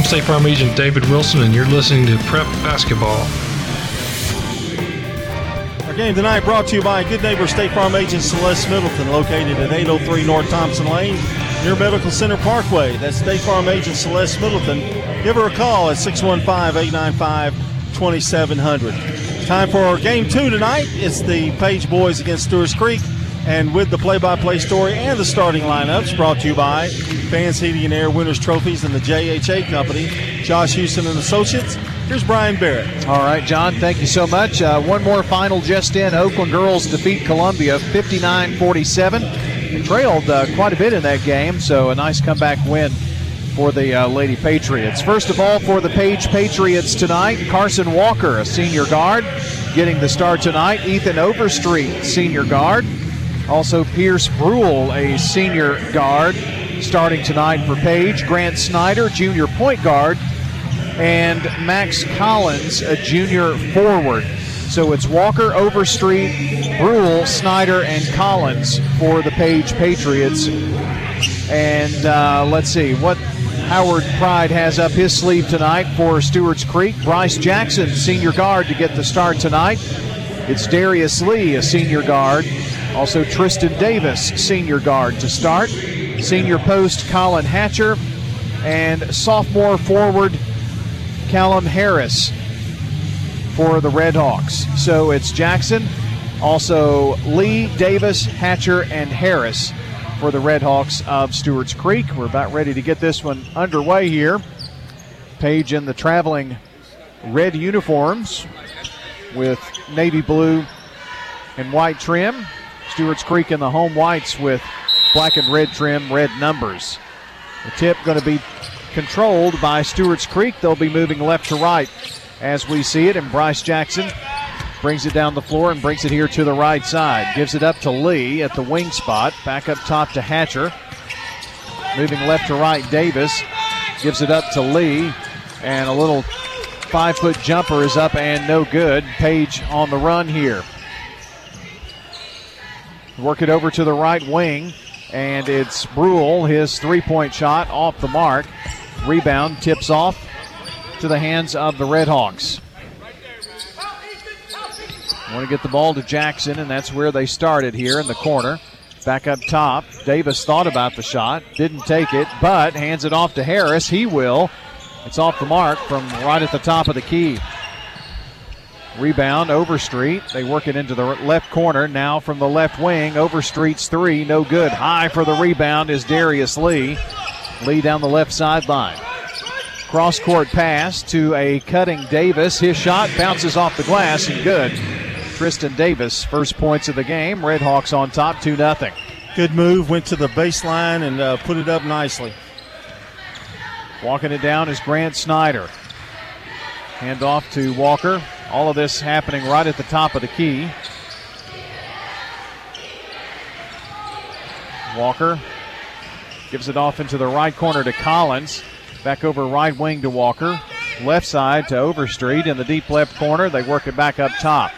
I'm State Farm Agent David Wilson, and you're listening to Prep Basketball. Our game tonight brought to you by Good Neighbor State Farm Agent Celeste Middleton, located at 803 North Thompson Lane, near Medical Center Parkway. That's State Farm Agent Celeste Middleton. Give her a call at 615 895 2700. Time for our game two tonight. It's the Page Boys against Stewart's Creek. And with the play by play story and the starting lineups brought to you by Fans Heating and Air Winners Trophies and the JHA Company, Josh Houston and Associates. Here's Brian Barrett. All right, John, thank you so much. Uh, one more final just in. Oakland girls defeat Columbia 59 47. Trailed uh, quite a bit in that game, so a nice comeback win for the uh, Lady Patriots. First of all, for the Page Patriots tonight, Carson Walker, a senior guard, getting the start tonight. Ethan Overstreet, senior guard. Also, Pierce Brule, a senior guard, starting tonight for Page. Grant Snyder, junior point guard. And Max Collins, a junior forward. So it's Walker, Overstreet, Brule, Snyder, and Collins for the Page Patriots. And uh, let's see what Howard Pride has up his sleeve tonight for Stewart's Creek. Bryce Jackson, senior guard, to get the start tonight. It's Darius Lee, a senior guard. Also, Tristan Davis, senior guard, to start. Senior post, Colin Hatcher. And sophomore forward, Callum Harris for the Red Hawks. So it's Jackson, also Lee, Davis, Hatcher, and Harris for the Red Hawks of Stewart's Creek. We're about ready to get this one underway here. Page in the traveling red uniforms with navy blue and white trim. Stewart's Creek in the home whites with black and red trim, red numbers. The tip going to be controlled by Stewart's Creek. They'll be moving left to right as we see it, and Bryce Jackson brings it down the floor and brings it here to the right side. Gives it up to Lee at the wing spot. Back up top to Hatcher. Moving left to right, Davis gives it up to Lee, and a little five foot jumper is up and no good. Page on the run here. Work it over to the right wing, and it's Brule, his three point shot off the mark. Rebound tips off to the hands of the Redhawks. Want to get the ball to Jackson, and that's where they started here in the corner. Back up top. Davis thought about the shot, didn't take it, but hands it off to Harris. He will. It's off the mark from right at the top of the key. Rebound, Overstreet. They work it into the left corner. Now from the left wing, Overstreet's three, no good. High for the rebound is Darius Lee. Lee down the left sideline. Cross court pass to a cutting Davis. His shot bounces off the glass and good. Tristan Davis, first points of the game. Red Hawks on top, 2 0. Good move, went to the baseline and uh, put it up nicely. Walking it down is Grant Snyder. Hand off to Walker. All of this happening right at the top of the key. Walker gives it off into the right corner to Collins. Back over right wing to Walker. Left side to Overstreet in the deep left corner. They work it back up top.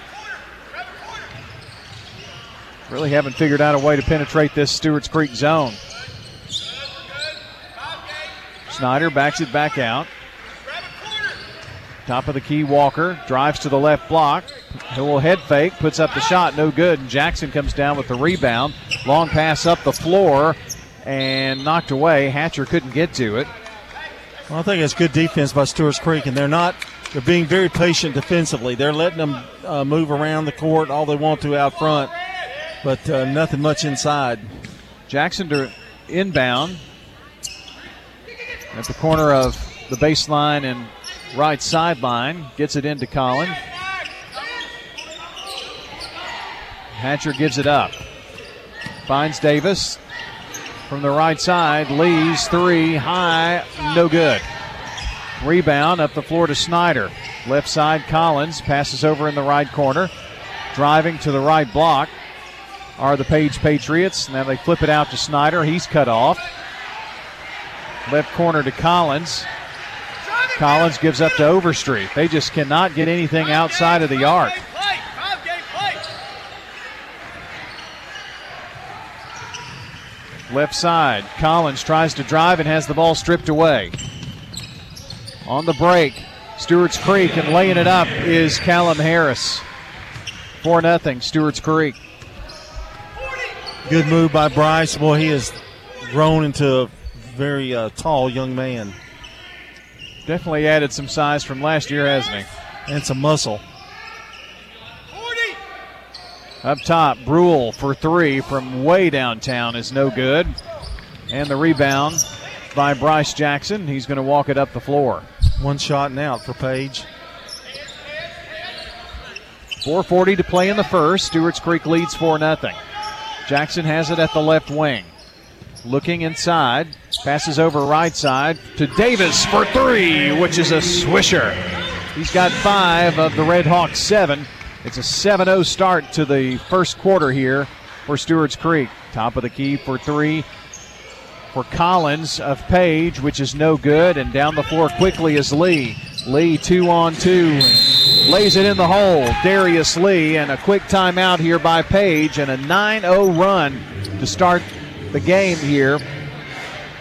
Really haven't figured out a way to penetrate this Stewart's Creek zone. Snyder backs it back out. Top of the key, Walker drives to the left block. A little head fake, puts up the shot, no good. And Jackson comes down with the rebound. Long pass up the floor and knocked away. Hatcher couldn't get to it. Well, I think it's good defense by Stewart's Creek, and they're not. They're being very patient defensively. They're letting them uh, move around the court all they want to out front, but uh, nothing much inside. Jackson to inbound at the corner of the baseline and right sideline. Gets it into Colin. Hatcher gives it up. Finds Davis from the right side. Lee's three high, no good. Rebound up the floor to Snyder. Left side, Collins passes over in the right corner. Driving to the right block are the Page Patriots. Now they flip it out to Snyder. He's cut off. Left corner to Collins. Collins gives up to Overstreet. They just cannot get anything outside of the arc. Left side. Collins tries to drive and has the ball stripped away. On the break, Stewart's Creek and laying it up is Callum Harris. 4 0, Stewart's Creek. Good move by Bryce. Boy, he has grown into a very uh, tall young man. Definitely added some size from last year, hasn't he? And some muscle. Up top, Brule for three from way downtown is no good. And the rebound by Bryce Jackson. He's going to walk it up the floor. One shot and out for Page. 4.40 to play in the first. Stewart's Creek leads 4 0. Jackson has it at the left wing. Looking inside. Passes over right side to Davis for three, which is a swisher. He's got five of the Red Hawks seven. It's a 7 0 start to the first quarter here for Stewart's Creek. Top of the key for three for Collins of Page, which is no good. And down the floor quickly is Lee. Lee two on two. Lays it in the hole. Darius Lee and a quick timeout here by Page and a 9 0 run to start the game here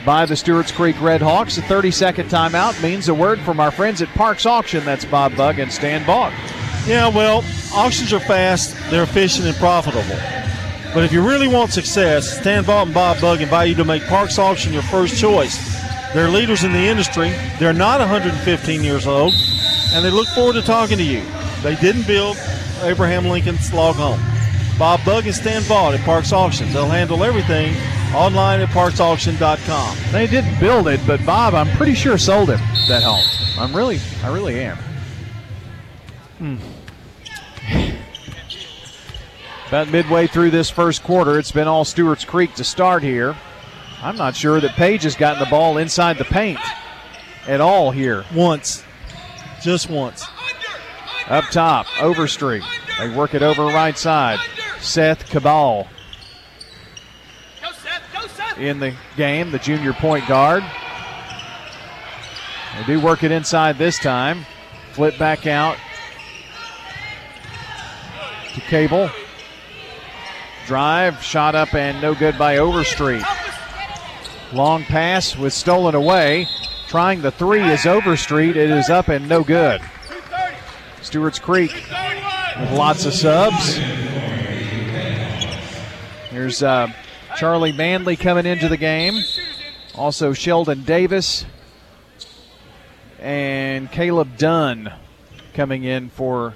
by the Stewart's Creek Red Hawks. A 30 second timeout means a word from our friends at Parks Auction. That's Bob Bug and Stan Bog. Yeah, well, auctions are fast, they're efficient and profitable. But if you really want success, Stan Vaught and Bob Bug invite you to make Parks Auction your first choice. They're leaders in the industry. They're not 115 years old, and they look forward to talking to you. They didn't build Abraham Lincoln's log home. Bob Bug and Stan Vaught at Parks Auctions. They'll handle everything online at parksauction.com. They didn't build it, but Bob, I'm pretty sure sold him that home. I'm really, I really am. Hmm. About midway through this first quarter, it's been all Stewart's Creek to start here. I'm not sure that Page has gotten the ball inside the paint at all here. Once. Just once. Up top, Overstreet. They work it over right side. Seth Cabal in the game, the junior point guard. They do work it inside this time. Flip back out to Cable. Drive, shot up and no good by Overstreet. Long pass was stolen away. Trying the three is Overstreet. It is up and no good. Stewart's Creek with lots of subs. Here's uh, Charlie Manley coming into the game. Also Sheldon Davis and Caleb Dunn coming in for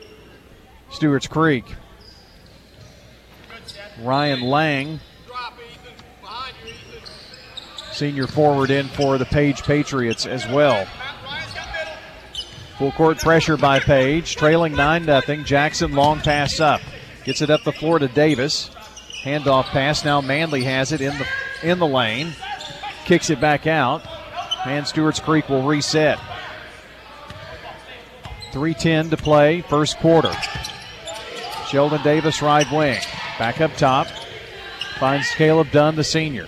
Stewart's Creek. Ryan Lang, senior forward, in for the Page Patriots as well. Full court pressure by Page, trailing 9 0. Jackson long pass up. Gets it up the floor to Davis. Handoff pass. Now Manley has it in the in the lane. Kicks it back out. And Stewart's Creek will reset. 3.10 to play, first quarter. Sheldon Davis, right wing. Back up top. Finds Caleb Dunn, the senior.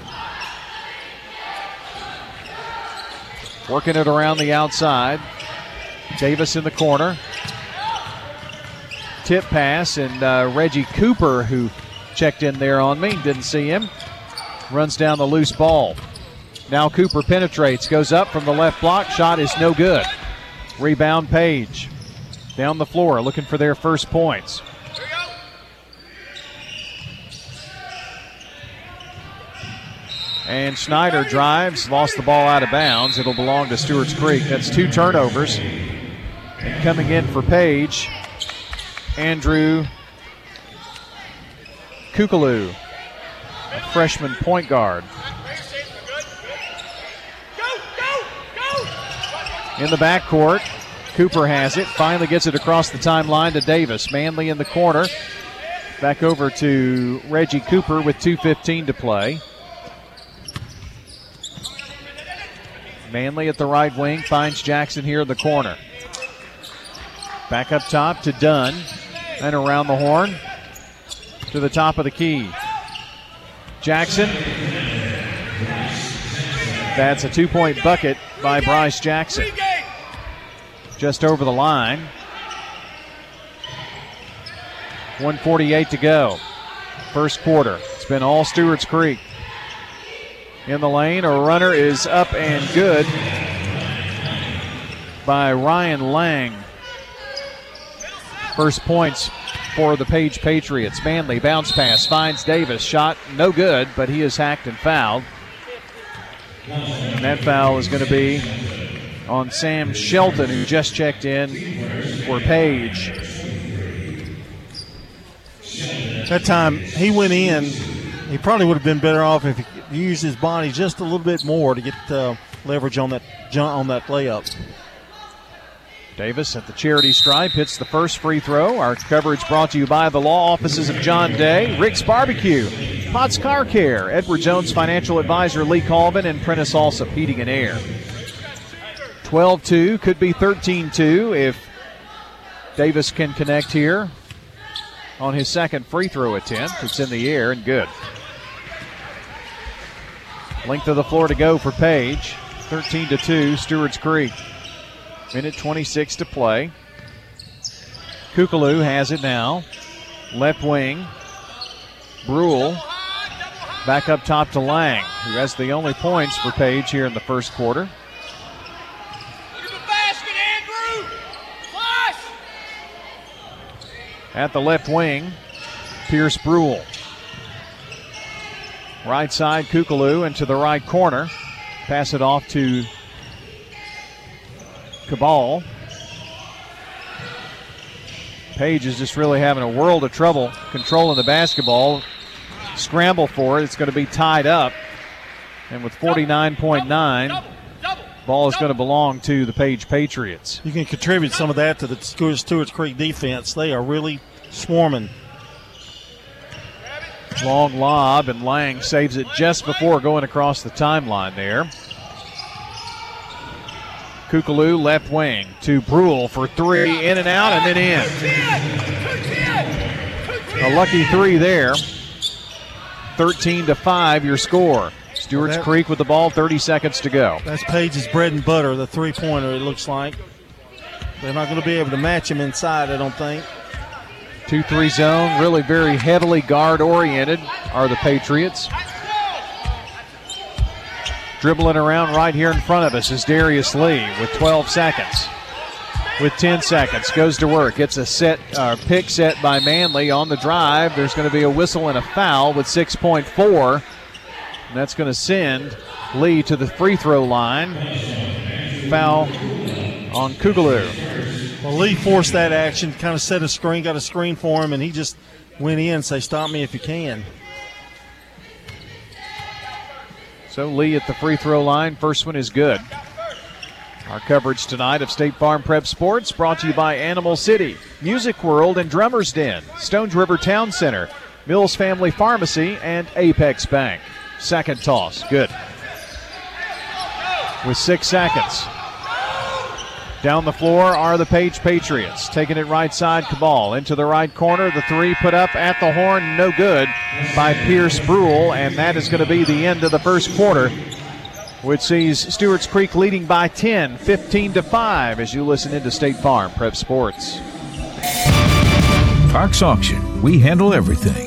Working it around the outside. Davis in the corner. Tip pass, and uh, Reggie Cooper, who checked in there on me, didn't see him, runs down the loose ball. Now Cooper penetrates, goes up from the left block. Shot is no good. Rebound Page. Down the floor, looking for their first points. And Schneider drives, lost the ball out of bounds. It'll belong to Stewart's Creek. That's two turnovers. And coming in for Page, Andrew Kukalu, a freshman point guard. In the backcourt, Cooper has it. Finally gets it across the timeline to Davis. Manley in the corner. Back over to Reggie Cooper with 2.15 to play. Manley at the right wing finds Jackson here in the corner. Back up top to Dunn and around the horn to the top of the key. Jackson. That's a two point bucket by Bryce Jackson. Just over the line. 148 to go. First quarter. It's been all Stewart's Creek in the lane. A runner is up and good. by Ryan Lang. First points for the Page Patriots. Manley bounce pass finds Davis. Shot no good, but he is hacked and fouled. And that foul is going to be on Sam Shelton, who just checked in for Page. That time he went in, he probably would have been better off if he used his body just a little bit more to get uh, leverage on that on that layup. Davis at the charity stripe hits the first free throw. Our coverage brought to you by the law offices of John Day, Rick's Barbecue, Potts Car Care, Edward Jones Financial Advisor Lee Colvin, and Prentice Allsup Heating and Air. 12 2, could be 13 2 if Davis can connect here on his second free throw attempt. It's in the air and good. Length of the floor to go for Page. 13 to 2, Stewart's Creek. Minute 26 to play. Kukulu has it now. Left wing. Brule back up top to Lang, who has the only points for Page here in the first quarter. At the left wing, Pierce Brule. Right side, Kukulu into the right corner. Pass it off to Cabal. Page is just really having a world of trouble controlling the basketball. Scramble for it. It's going to be tied up. And with 49.9, ball is going to belong to the Page Patriots. You can contribute some of that to the Stewart's Creek defense. They are really swarming. Long lob, and Lang saves it just before going across the timeline there. Kukulu left wing to Brule for three, in and out, and then in. A lucky three there. 13 to 5, your score. Stewart's well, that, Creek with the ball, 30 seconds to go. That's Page's bread and butter, the three pointer, it looks like. They're not going to be able to match him inside, I don't think. 2 3 zone, really very heavily guard oriented are the Patriots. Dribbling around right here in front of us is Darius Lee with 12 seconds. With 10 seconds, goes to work. Gets a set, uh, pick set by Manley on the drive. There's going to be a whistle and a foul with 6.4. And that's going to send Lee to the free throw line. Foul on Kukulu. Well, Lee forced that action, kind of set a screen, got a screen for him, and he just went in, say, "Stop me if you can." So Lee at the free throw line. First one is good. Our coverage tonight of State Farm Prep Sports brought to you by Animal City, Music World and Drummers Den, Stones River Town Center, Mills Family Pharmacy, and Apex Bank. Second toss, good. With six seconds. Down the floor are the Page Patriots. Taking it right side, Cabal into the right corner. The three put up at the horn, no good by Pierce Brule, and that is going to be the end of the first quarter, which sees Stewart's Creek leading by 10, 15 to 5, as you listen into State Farm Prep Sports. Parks Auction, we handle everything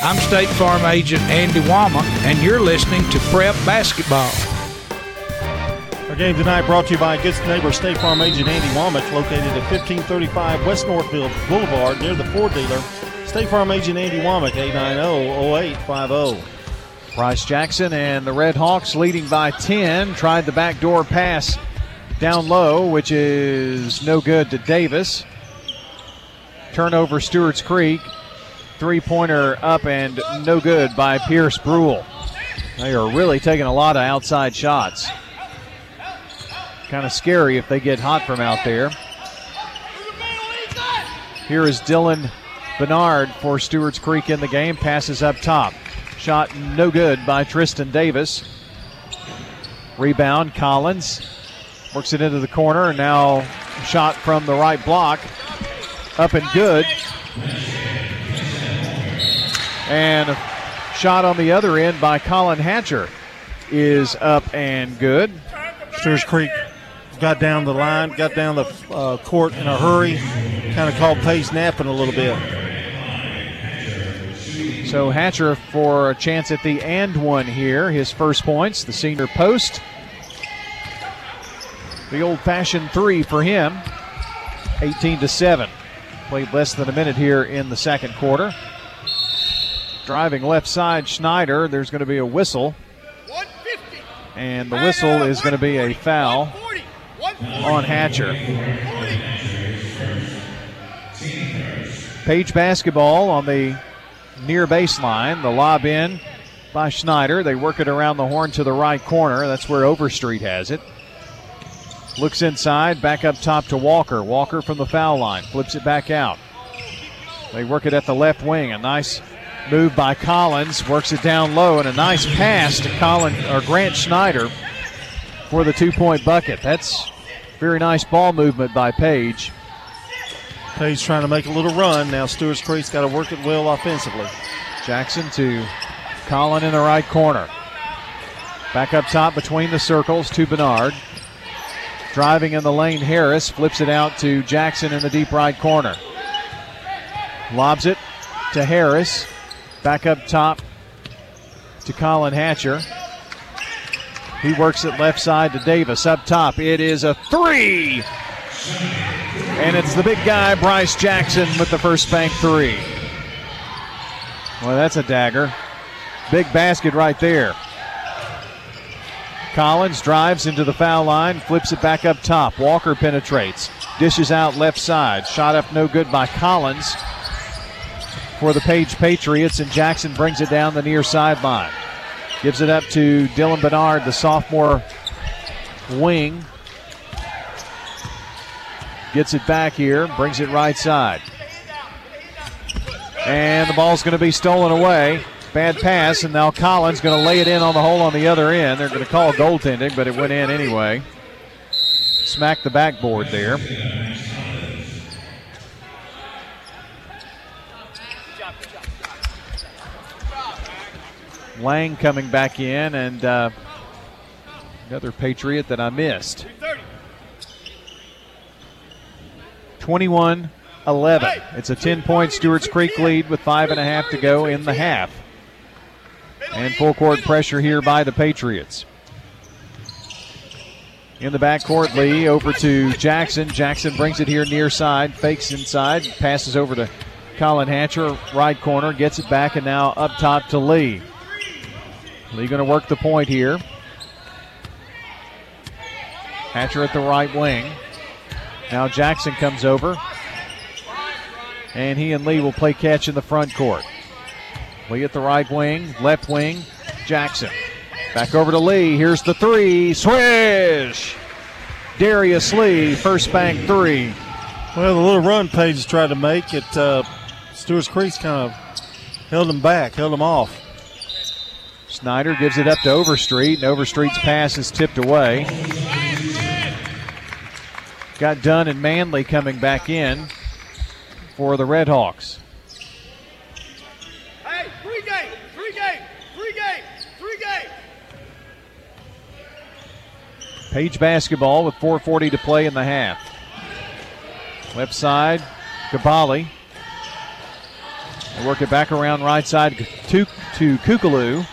I'm State Farm Agent Andy Womack, and you're listening to Prep Basketball. Our game tonight brought to you by good neighbor State Farm Agent Andy Womack, located at 1535 West Northfield Boulevard near the Ford dealer. State Farm Agent Andy Womack, 890-0850. Bryce Jackson and the Red Hawks leading by 10. Tried the backdoor pass Down low, which is no good to Davis. Turnover, Stewart's Creek. Three pointer up and no good by Pierce Brule. They are really taking a lot of outside shots. Kind of scary if they get hot from out there. Here is Dylan Bernard for Stewart's Creek in the game. Passes up top. Shot no good by Tristan Davis. Rebound, Collins. Works it into the corner. Now shot from the right block. Up and good. And shot on the other end by Colin Hatcher is up and good. Stewart's Creek got down the line, got down the uh, court in a hurry, kind of called pace napping a little bit. So Hatcher for a chance at the and one here. His first points, the senior post. The old fashioned three for him. 18 to 7. Played less than a minute here in the second quarter. Driving left side, Schneider. There's going to be a whistle. And the whistle is going to be a foul on Hatcher. Page basketball on the near baseline. The lob in by Schneider. They work it around the horn to the right corner. That's where Overstreet has it. Looks inside, back up top to Walker. Walker from the foul line, flips it back out. They work it at the left wing. A nice move by Collins, works it down low, and a nice pass to Colin or Grant Schneider for the two-point bucket. That's very nice ball movement by Page. Page trying to make a little run. Now Stewart's Creek's got to work it well offensively. Jackson to Colin in the right corner. Back up top between the circles to Bernard. Driving in the lane, Harris flips it out to Jackson in the deep right corner. Lobs it to Harris. Back up top to Colin Hatcher. He works it left side to Davis. Up top, it is a three. And it's the big guy, Bryce Jackson, with the first bank three. Well, that's a dagger. Big basket right there. Collins drives into the foul line, flips it back up top. Walker penetrates, dishes out left side. Shot up no good by Collins for the Page Patriots, and Jackson brings it down the near sideline. Gives it up to Dylan Bernard, the sophomore wing. Gets it back here, brings it right side. And the ball's going to be stolen away. Bad pass, and now Collins going to lay it in on the hole on the other end. They're going to call goaltending, but it went in anyway. Smacked the backboard there. Lang coming back in, and uh, another Patriot that I missed. 21 11. It's a 10 point Stewart's Creek lead with five and a half to go in the half. And full court pressure here by the Patriots. In the backcourt, Lee over to Jackson. Jackson brings it here near side, fakes inside, passes over to Colin Hatcher, right corner, gets it back, and now up top to Lee. Lee going to work the point here. Hatcher at the right wing. Now Jackson comes over. And he and Lee will play catch in the front court. Lee at the right wing, left wing, Jackson. Back over to Lee. Here's the three. Swish! Darius Lee, first bank three. Well, the little run Page tried to make it, uh, Stewart's Creek's kind of held him back, held him off. Snyder gives it up to Overstreet, and Overstreet's pass is tipped away. Got Dunn and Manley coming back in for the Redhawks. Hey, free game, free game, free game, free game. Page basketball with 4.40 to play in the half. Left side, Gabali. They work it back around right side to, to Kukulu.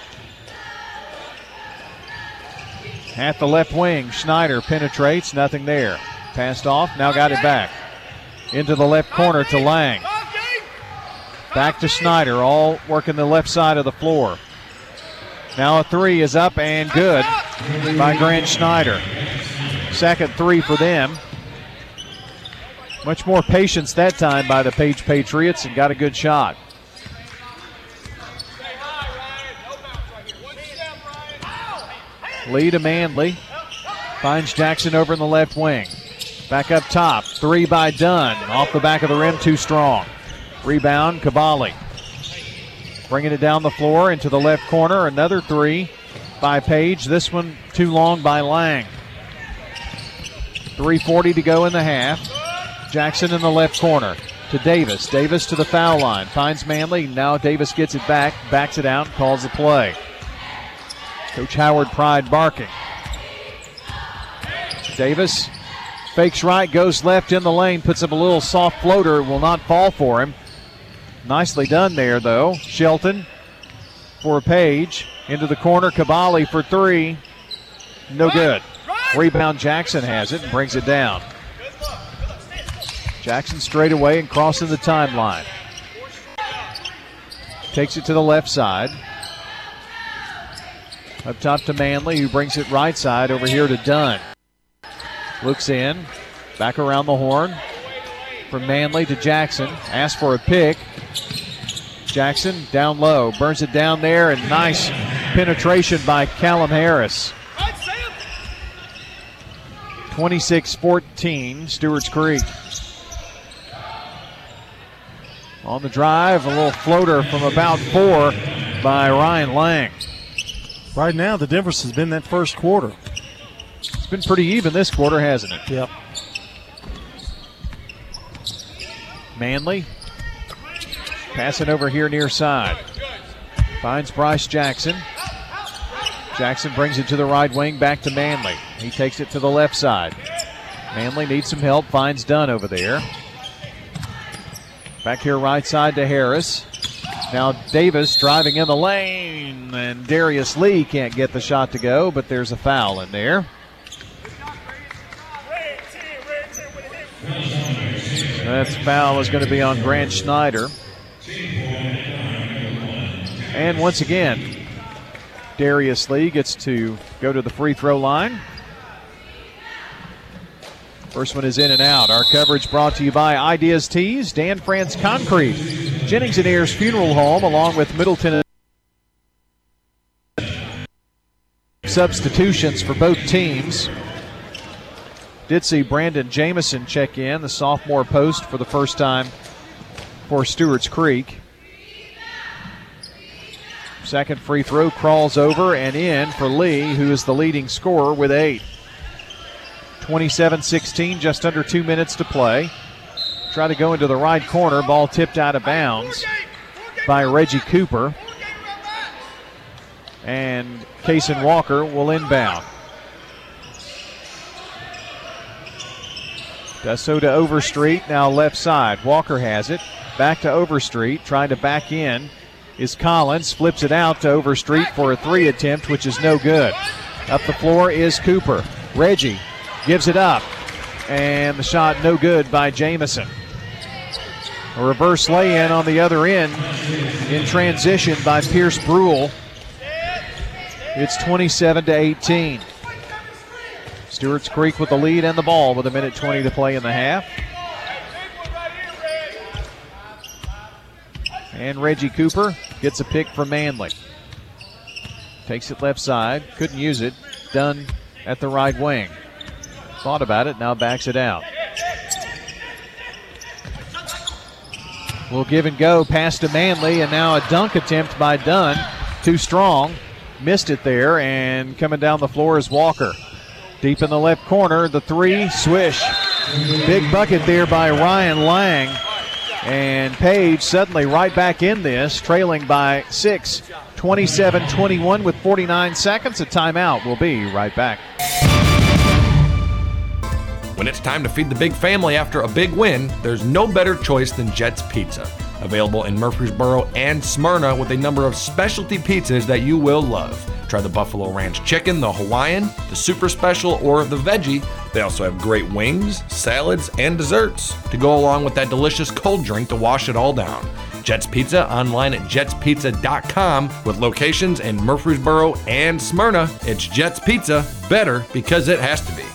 At the left wing, Schneider penetrates, nothing there. Passed off, now got it back. Into the left corner to Lang. Back to Schneider, all working the left side of the floor. Now a three is up and good by Grant Schneider. Second three for them. Much more patience that time by the Page Patriots and got a good shot. Lee to Manley. Finds Jackson over in the left wing. Back up top. Three by Dunn. Off the back of the rim, too strong. Rebound, Cavalli. Bringing it down the floor into the left corner. Another three by Page. This one too long by Lang. 3.40 to go in the half. Jackson in the left corner to Davis. Davis to the foul line. Finds Manley. Now Davis gets it back, backs it out, calls the play. Coach Howard Pride barking. Davis fakes right, goes left in the lane, puts up a little soft floater, will not fall for him. Nicely done there, though. Shelton for a page. Into the corner, Cavalli for three. No good. Rebound Jackson has it and brings it down. Jackson straight away and crossing the timeline. Takes it to the left side. Up top to Manley, who brings it right side over here to Dunn. Looks in, back around the horn. From Manley to Jackson. Asks for a pick. Jackson down low, burns it down there, and nice penetration by Callum Harris. 26 14, Stewart's Creek. On the drive, a little floater from about four by Ryan Lang. Right now, the difference has been that first quarter. It's been pretty even this quarter, hasn't it? Yep. Manley passing over here near side. Finds Bryce Jackson. Jackson brings it to the right wing, back to Manley. He takes it to the left side. Manley needs some help, finds Dunn over there. Back here, right side to Harris. Now Davis driving in the lane, and Darius Lee can't get the shot to go, but there's a foul in there. That foul is going to be on Grant Schneider. And once again, Darius Lee gets to go to the free throw line. First one is in and out. Our coverage brought to you by Ideas Tees, Dan France Concrete, Jennings and Ayers Funeral Home, along with Middleton. Substitutions for both teams. Did see Brandon Jamison check in, the sophomore post, for the first time for Stewart's Creek. Second free throw crawls over and in for Lee, who is the leading scorer with eight. 27 16, just under two minutes to play. Try to go into the right corner. Ball tipped out of bounds by Reggie Cooper. And Kason Walker will inbound. So to Overstreet, now left side. Walker has it. Back to Overstreet, trying to back in is Collins. Flips it out to Overstreet for a three attempt, which is no good. Up the floor is Cooper. Reggie gives it up. And the shot no good by Jamison. A reverse lay in on the other end in transition by Pierce Brule. It's 27 to 18. Stewart's Creek with the lead and the ball with a minute 20 to play in the half. And Reggie Cooper gets a pick from Manley. Takes it left side. Couldn't use it. Done at the right wing. Thought about it, now backs it out. Will give and go pass to Manley, and now a dunk attempt by Dunn. Too strong. Missed it there, and coming down the floor is Walker. Deep in the left corner, the three, swish. Big bucket there by Ryan Lang. And Page suddenly right back in this, trailing by six, 27 21 with 49 seconds. A timeout. We'll be right back. When it's time to feed the big family after a big win, there's no better choice than Jet's Pizza. Available in Murfreesboro and Smyrna with a number of specialty pizzas that you will love. Try the Buffalo Ranch Chicken, the Hawaiian, the Super Special, or the Veggie. They also have great wings, salads, and desserts to go along with that delicious cold drink to wash it all down. Jets Pizza online at jetspizza.com with locations in Murfreesboro and Smyrna. It's Jets Pizza, better because it has to be.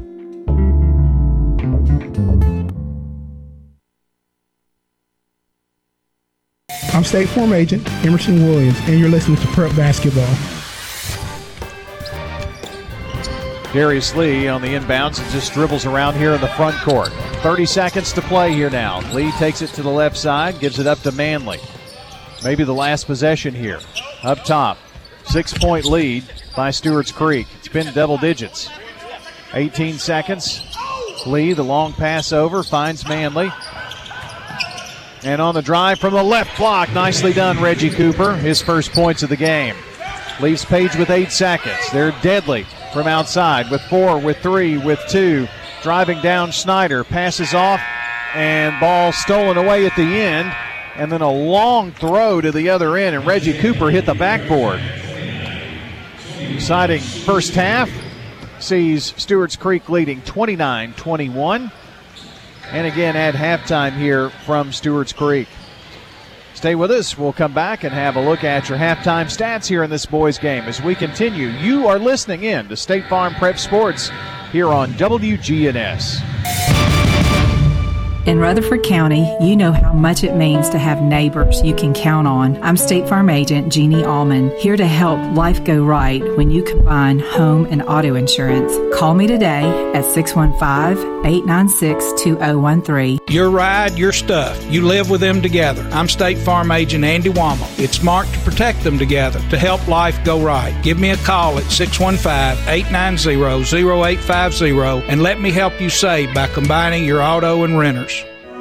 I'm State Farm Agent Emerson Williams, and you're listening to Prep Basketball. Darius Lee on the inbounds and just dribbles around here in the front court. 30 seconds to play here now. Lee takes it to the left side, gives it up to Manley. Maybe the last possession here. Up top, six point lead by Stewart's Creek. It's been double digits. 18 seconds. Lee, the long pass over, finds Manley. And on the drive from the left block, nicely done, Reggie Cooper. His first points of the game. Leaves Page with eight seconds. They're deadly from outside with four, with three, with two. Driving down Snyder, passes off, and ball stolen away at the end. And then a long throw to the other end, and Reggie Cooper hit the backboard. Deciding first half sees Stewart's Creek leading 29 21. And again at halftime here from Stewart's Creek. Stay with us. We'll come back and have a look at your halftime stats here in this boys game as we continue. You are listening in to State Farm Prep Sports here on WGNS. In Rutherford County, you know how much it means to have neighbors you can count on. I'm State Farm Agent Jeannie Allman, here to help life go right when you combine home and auto insurance. Call me today at 615 896 2013. Your ride, your stuff. You live with them together. I'm State Farm Agent Andy Wama. It's smart to protect them together to help life go right. Give me a call at 615 890 0850 and let me help you save by combining your auto and renters.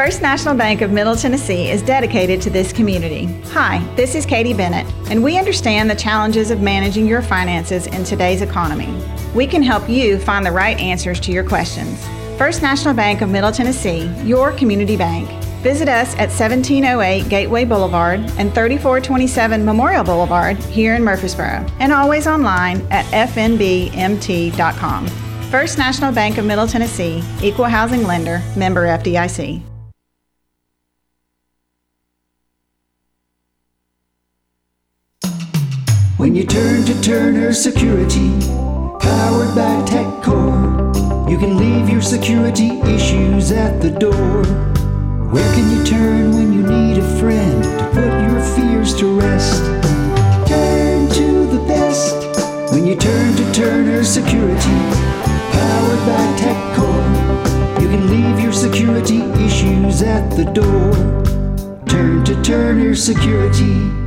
First National Bank of Middle Tennessee is dedicated to this community. Hi, this is Katie Bennett, and we understand the challenges of managing your finances in today's economy. We can help you find the right answers to your questions. First National Bank of Middle Tennessee, your community bank. Visit us at 1708 Gateway Boulevard and 3427 Memorial Boulevard here in Murfreesboro, and always online at fnbmt.com. First National Bank of Middle Tennessee, Equal Housing Lender, member FDIC. Turner Security, powered by TechCore, you can leave your security issues at the door. Where can you turn when you need a friend to put your fears to rest? Turn to the best when you turn to Turner Security, powered by TechCore. You can leave your security issues at the door. Turn to Turner Security.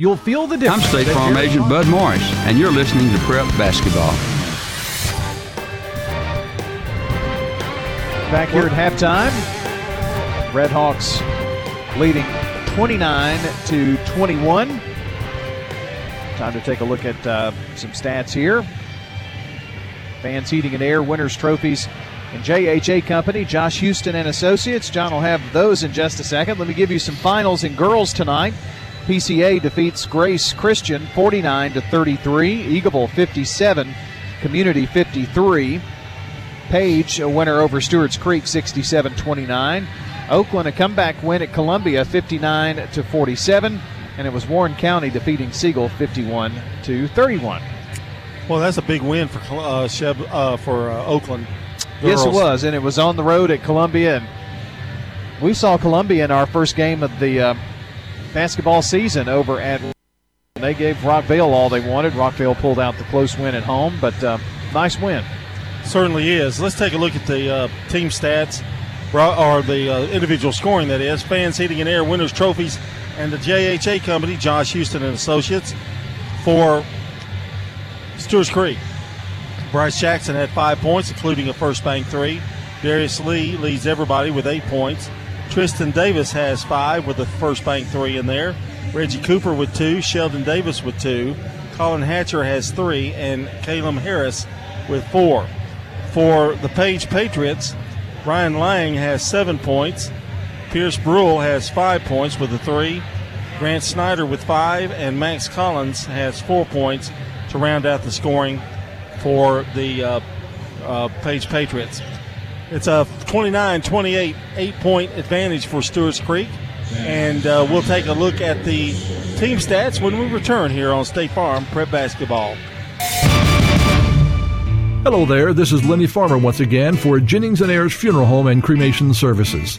You'll feel the difference. I'm State Farm Agent Bud Morris, and you're listening to Prep Basketball. Back here at halftime, Red Hawks leading 29 to 21. Time to take a look at uh, some stats here. Fans Heating and Air Winners Trophies and JHA Company, Josh Houston and Associates. John will have those in just a second. Let me give you some finals in girls tonight. PCA defeats Grace Christian 49 to 33. Eagleville 57, Community 53. Page a winner over Stewart's Creek 67-29. Oakland a comeback win at Columbia 59 to 47, and it was Warren County defeating Siegel 51 to 31. Well, that's a big win for uh, Sheb, uh, for uh, Oakland. Girls. Yes, it was, and it was on the road at Columbia, and we saw Columbia in our first game of the uh, basketball season over at. They gave Rockvale all they wanted. Rockvale pulled out the close win at home, but uh, nice win. Certainly is. Let's take a look at the uh, team stats. or the uh, individual scoring that is. Fans Heating and Air Winners Trophies and the JHA Company, Josh Houston and Associates, for Stewart's Creek. Bryce Jackson had five points, including a first bank three. Darius Lee leads everybody with eight points. Tristan Davis has five with the first bank three in there. Reggie Cooper with two. Sheldon Davis with two. Colin Hatcher has three. And Caleb Harris with four. For the Page Patriots, Ryan Lang has seven points. Pierce Brule has five points with a three. Grant Snyder with five. And Max Collins has four points to round out the scoring for the uh, uh, Page Patriots. It's a 29 28 eight point advantage for Stewart's Creek. And uh, we'll take a look at the team stats when we return here on State Farm Prep Basketball. Hello there, this is Lenny Farmer once again for Jennings and Ayers Funeral Home and Cremation Services.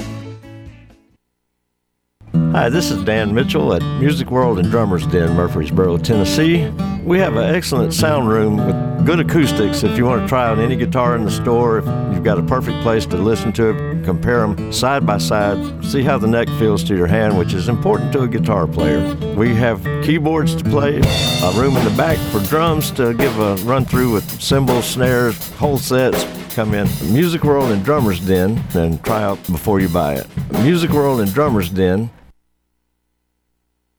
Hi, this is Dan Mitchell at Music World and Drummers Den, Murfreesboro, Tennessee. We have an excellent sound room with good acoustics if you want to try out any guitar in the store. If you've got a perfect place to listen to it, compare them side by side, see how the neck feels to your hand, which is important to a guitar player. We have keyboards to play, a room in the back for drums to give a run through with cymbals, snares, whole sets, come in Music World and Drummers Den and try out before you buy it. Music World and Drummers Den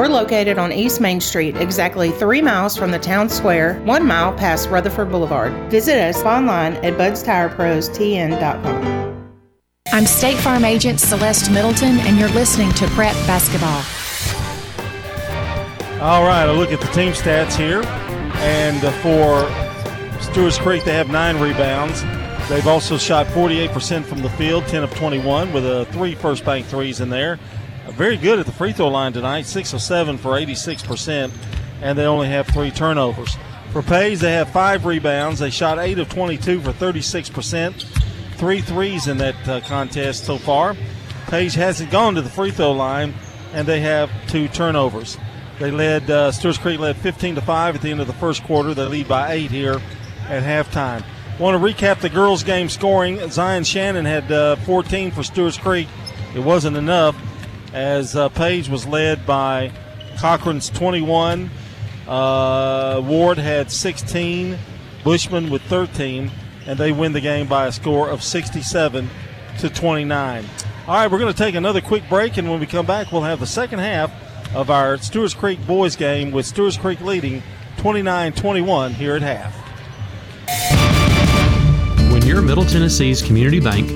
We're located on East Main Street, exactly three miles from the town square, one mile past Rutherford Boulevard. Visit us online at budstirepros.tn.com. I'm State Farm Agent Celeste Middleton, and you're listening to Prep Basketball. All right, a look at the team stats here. And uh, for Stewart's Creek, they have nine rebounds. They've also shot 48% from the field, 10 of 21, with a three first bank threes in there. Very good at the free throw line tonight, 6 of 7 for 86%, and they only have three turnovers. For Page, they have five rebounds. They shot 8 of 22 for 36%, three threes in that uh, contest so far. Page hasn't gone to the free throw line, and they have two turnovers. They led uh, Stewart's Creek led 15 to five at the end of the first quarter. They lead by eight here at halftime. Want to recap the girls' game scoring? Zion Shannon had uh, 14 for Stewart's Creek. It wasn't enough, as uh, Page was led by Cochran's 21. Uh, Ward had 16. Bushman with 13, and they win the game by a score of 67 to 29. All right, we're going to take another quick break, and when we come back, we'll have the second half of our Stewart's Creek boys game with Stewart's Creek leading 29 21 here at half. When you're Middle Tennessee's community bank,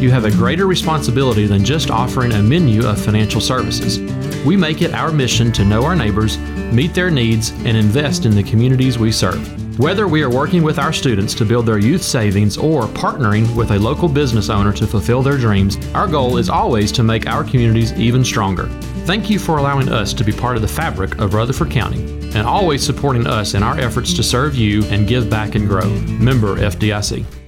you have a greater responsibility than just offering a menu of financial services. We make it our mission to know our neighbors, meet their needs, and invest in the communities we serve. Whether we are working with our students to build their youth savings or partnering with a local business owner to fulfill their dreams, our goal is always to make our communities even stronger. Thank you for allowing us to be part of the fabric of Rutherford County and always supporting us in our efforts to serve you and give back and grow. Member FDIC.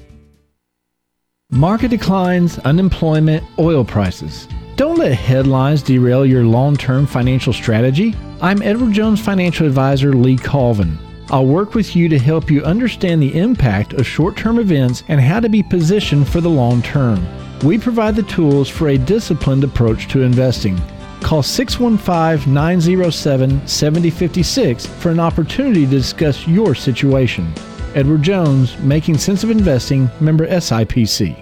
Market declines, unemployment, oil prices. Don't let headlines derail your long term financial strategy. I'm Edward Jones financial advisor Lee Colvin. I'll work with you to help you understand the impact of short term events and how to be positioned for the long term. We provide the tools for a disciplined approach to investing. Call 615 907 7056 for an opportunity to discuss your situation. Edward Jones, Making Sense of Investing, member SIPC.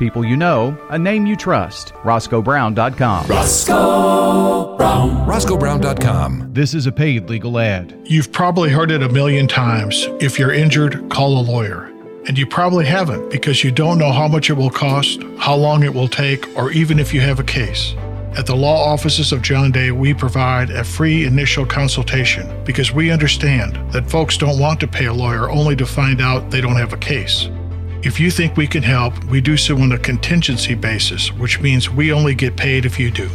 People you know, a name you trust. RoscoeBrown.com. Roscoe Brown. RoscoeBrown.com. This is a paid legal ad. You've probably heard it a million times. If you're injured, call a lawyer. And you probably haven't because you don't know how much it will cost, how long it will take, or even if you have a case. At the law offices of John Day, we provide a free initial consultation because we understand that folks don't want to pay a lawyer only to find out they don't have a case. If you think we can help, we do so on a contingency basis, which means we only get paid if you do.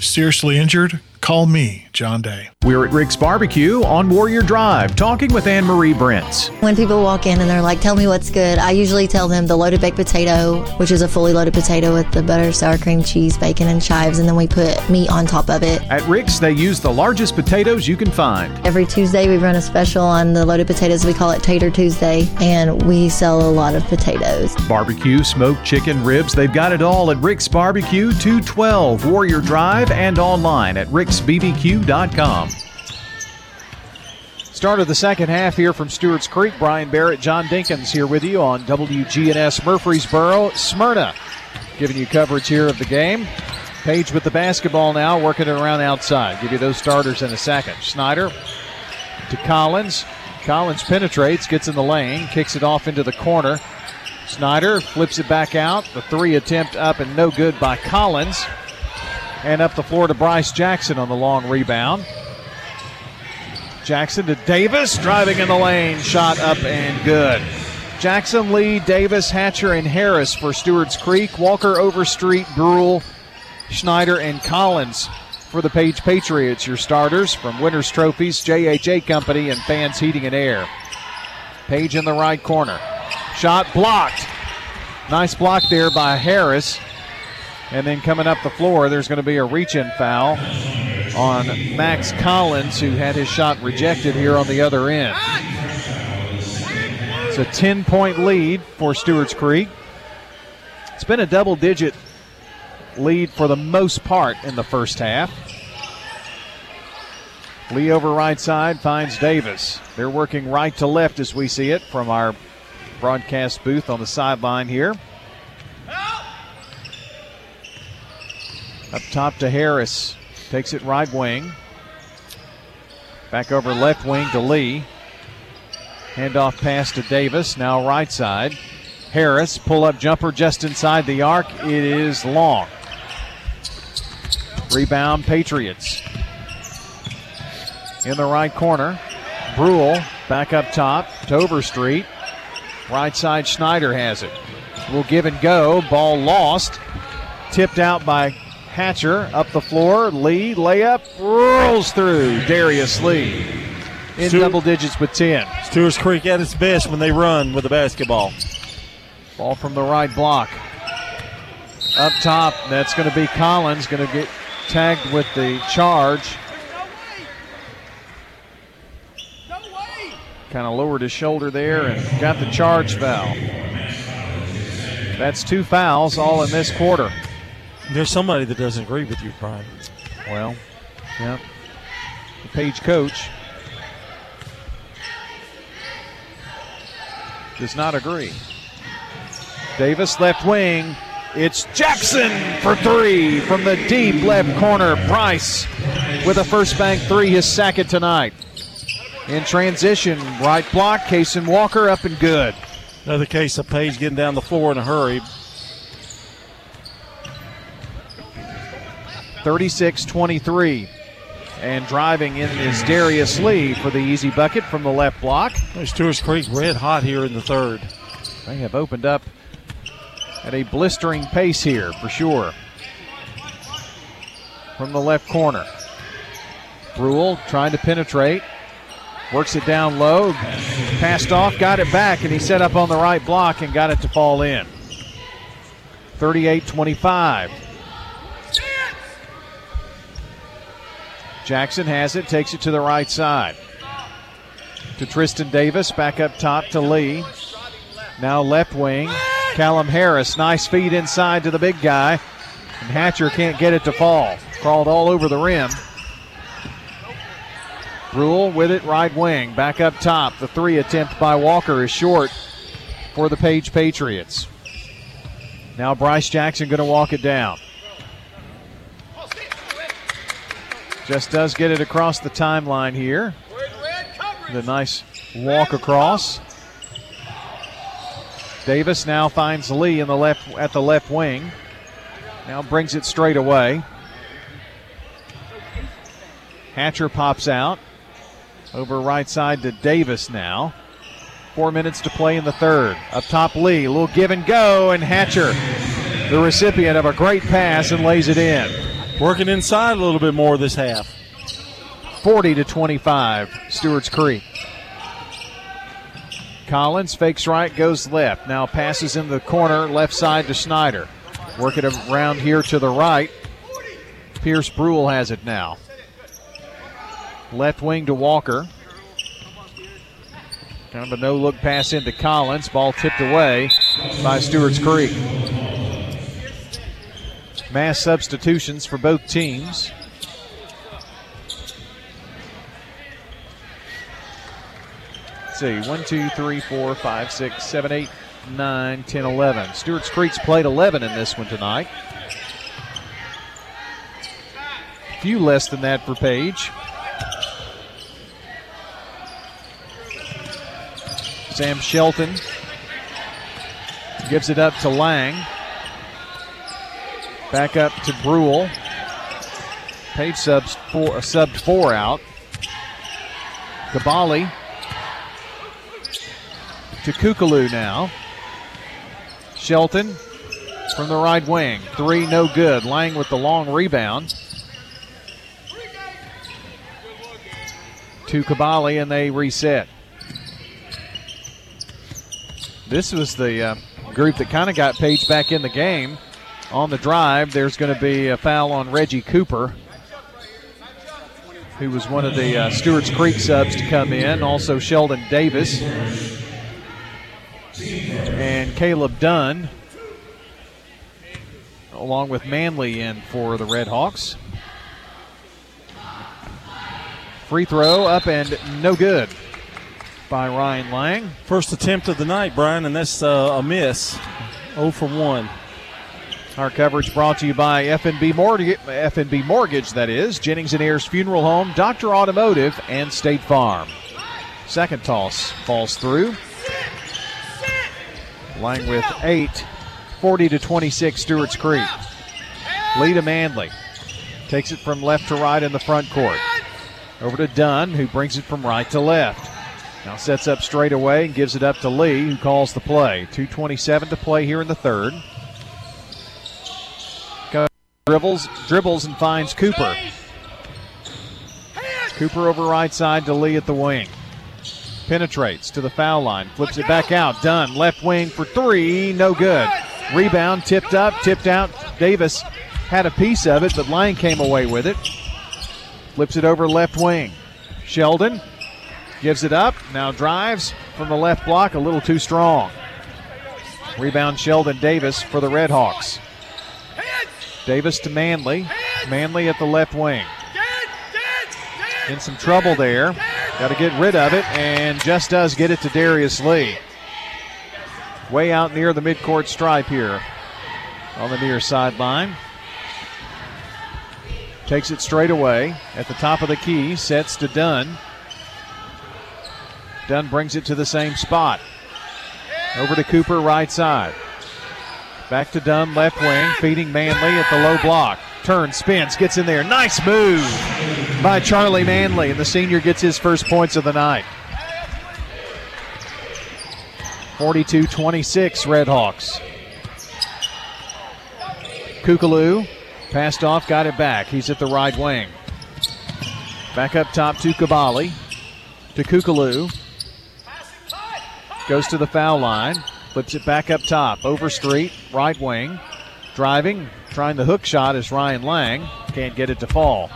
Seriously injured? Call me, John Day. We're at Rick's Barbecue on Warrior Drive, talking with Anne Marie Brents. When people walk in and they're like, tell me what's good, I usually tell them the loaded baked potato, which is a fully loaded potato with the butter, sour cream, cheese, bacon, and chives, and then we put meat on top of it. At Rick's, they use the largest potatoes you can find. Every Tuesday, we run a special on the loaded potatoes. We call it Tater Tuesday, and we sell a lot of potatoes. Barbecue, smoked chicken, ribs, they've got it all at Rick's Barbecue, 212 Warrior Drive, and online at ricksbbq.com. Start of the second half here from Stewart's Creek. Brian Barrett, John Dinkins here with you on WGNS Murfreesboro, Smyrna. Giving you coverage here of the game. Page with the basketball now, working it around outside. Give you those starters in a second. Snyder to Collins. Collins penetrates, gets in the lane, kicks it off into the corner. Snyder flips it back out. The three attempt up and no good by Collins. And up the floor to Bryce Jackson on the long rebound. Jackson to Davis, driving in the lane, shot up and good. Jackson, Lee, Davis, Hatcher, and Harris for Stewart's Creek. Walker, Overstreet, Brule, Schneider, and Collins for the Page Patriots. Your starters from Winners Trophies, JHA Company, and Fans Heating and Air. Page in the right corner. Shot blocked. Nice block there by Harris. And then coming up the floor, there's going to be a reach in foul on Max Collins, who had his shot rejected here on the other end. It's a 10 point lead for Stewart's Creek. It's been a double digit lead for the most part in the first half. Lee over right side finds Davis. They're working right to left as we see it from our broadcast booth on the sideline here. Up top to Harris. Takes it right wing. Back over left wing to Lee. Handoff pass to Davis. Now right side. Harris, pull up jumper just inside the arc. It is long. Rebound, Patriots. In the right corner. Brule back up top to Overstreet. Right side, Schneider has it. Will give and go. Ball lost. Tipped out by Hatcher. Up the floor. Lee, layup, rolls through. Darius Lee in Stewart- double digits with 10. Stewart's Creek at its best when they run with the basketball. Ball from the right block. Up top, that's going to be Collins, going to get tagged with the charge. Kind of lowered his shoulder there and got the charge foul. That's two fouls all in this quarter. There's somebody that doesn't agree with you, Brian. Well, yeah. The page coach does not agree. Davis left wing. It's Jackson for three from the deep left corner. Bryce with a first bank three, his second tonight. In transition, right block, Cason Walker up and good. Another case of Page getting down the floor in a hurry. 36 23. And driving in is Darius Lee for the easy bucket from the left block. Stewart's Creek red hot here in the third. They have opened up at a blistering pace here for sure. From the left corner. Brule trying to penetrate. Works it down low. Passed off, got it back, and he set up on the right block and got it to fall in. 38 25. Jackson has it, takes it to the right side. To Tristan Davis, back up top to Lee. Now left wing. Callum Harris, nice feed inside to the big guy. And Hatcher can't get it to fall. Crawled all over the rim. Brule with it, right wing. Back up top. The three attempt by Walker is short for the Page Patriots. Now Bryce Jackson going to walk it down. Just does get it across the timeline here. The nice walk across. Davis now finds Lee in the left at the left wing. Now brings it straight away. Hatcher pops out. Over right side to Davis now. Four minutes to play in the third. Up top, Lee. A little give and go, and Hatcher, the recipient of a great pass, and lays it in. Working inside a little bit more this half. 40 to 25, Stewart's Creek. Collins fakes right, goes left. Now passes in the corner, left side to Snyder. Work it around here to the right. Pierce Brule has it now. Left wing to Walker. Kind of a no look pass into Collins. Ball tipped away by Stewart's Creek. Mass substitutions for both teams. Let's see. 1, 2, 3, 4, 5, 6, 7, 8, 9, 10, 11. Stewart's Creek's played 11 in this one tonight. Few less than that for Page. Sam Shelton gives it up to Lang. Back up to Brule. Page subs four, uh, subbed four out. Kabali to Kukalu now. Shelton from the right wing. Three, no good. Lang with the long rebound. To Kabali, and they reset. This was the uh, group that kind of got Page back in the game. On the drive, there's going to be a foul on Reggie Cooper, who was one of the uh, Stewart's Creek subs to come in. Also, Sheldon Davis and Caleb Dunn, along with Manley in for the Red Hawks. Free throw up and no good by Ryan Lang. First attempt of the night, Brian, and that's uh, a miss. 0 for 1. Our coverage brought to you by FNB Mortgage, FNB Mortgage, that is, Jennings and Ayers Funeral Home, Doctor Automotive, and State Farm. Second toss falls through. Lang with eight, 40 to 26, Stewart's Creek. Lee to Manley. Takes it from left to right in the front court. Over to Dunn, who brings it from right to left. Now sets up straight away and gives it up to Lee, who calls the play. 2.27 to play here in the third. Dribbles, dribbles and finds Cooper. Cooper over right side to Lee at the wing. Penetrates to the foul line, flips it back out. Dunn. left wing for three, no good. Rebound tipped up, tipped out. Davis had a piece of it, but Lang came away with it. Flips it over left wing. Sheldon gives it up, now drives from the left block, a little too strong. Rebound Sheldon Davis for the Red Hawks. Davis to Manley. Manley at the left wing. In some trouble there. Got to get rid of it, and just does get it to Darius Lee. Way out near the midcourt stripe here on the near sideline. Takes it straight away at the top of the key, sets to Dunn. Dunn brings it to the same spot. Over to Cooper, right side. Back to Dunn, left wing, feeding Manley at the low block. Turns, spins, gets in there. Nice move by Charlie Manley, and the senior gets his first points of the night. 42 26, Red Hawks. Kukalu passed off, got it back. He's at the right wing. Back up top to Kabali. to Kukalu. Goes to the foul line. Flips it back up top. Overstreet, right wing. Driving, trying the hook shot is Ryan Lang. Can't get it to fall.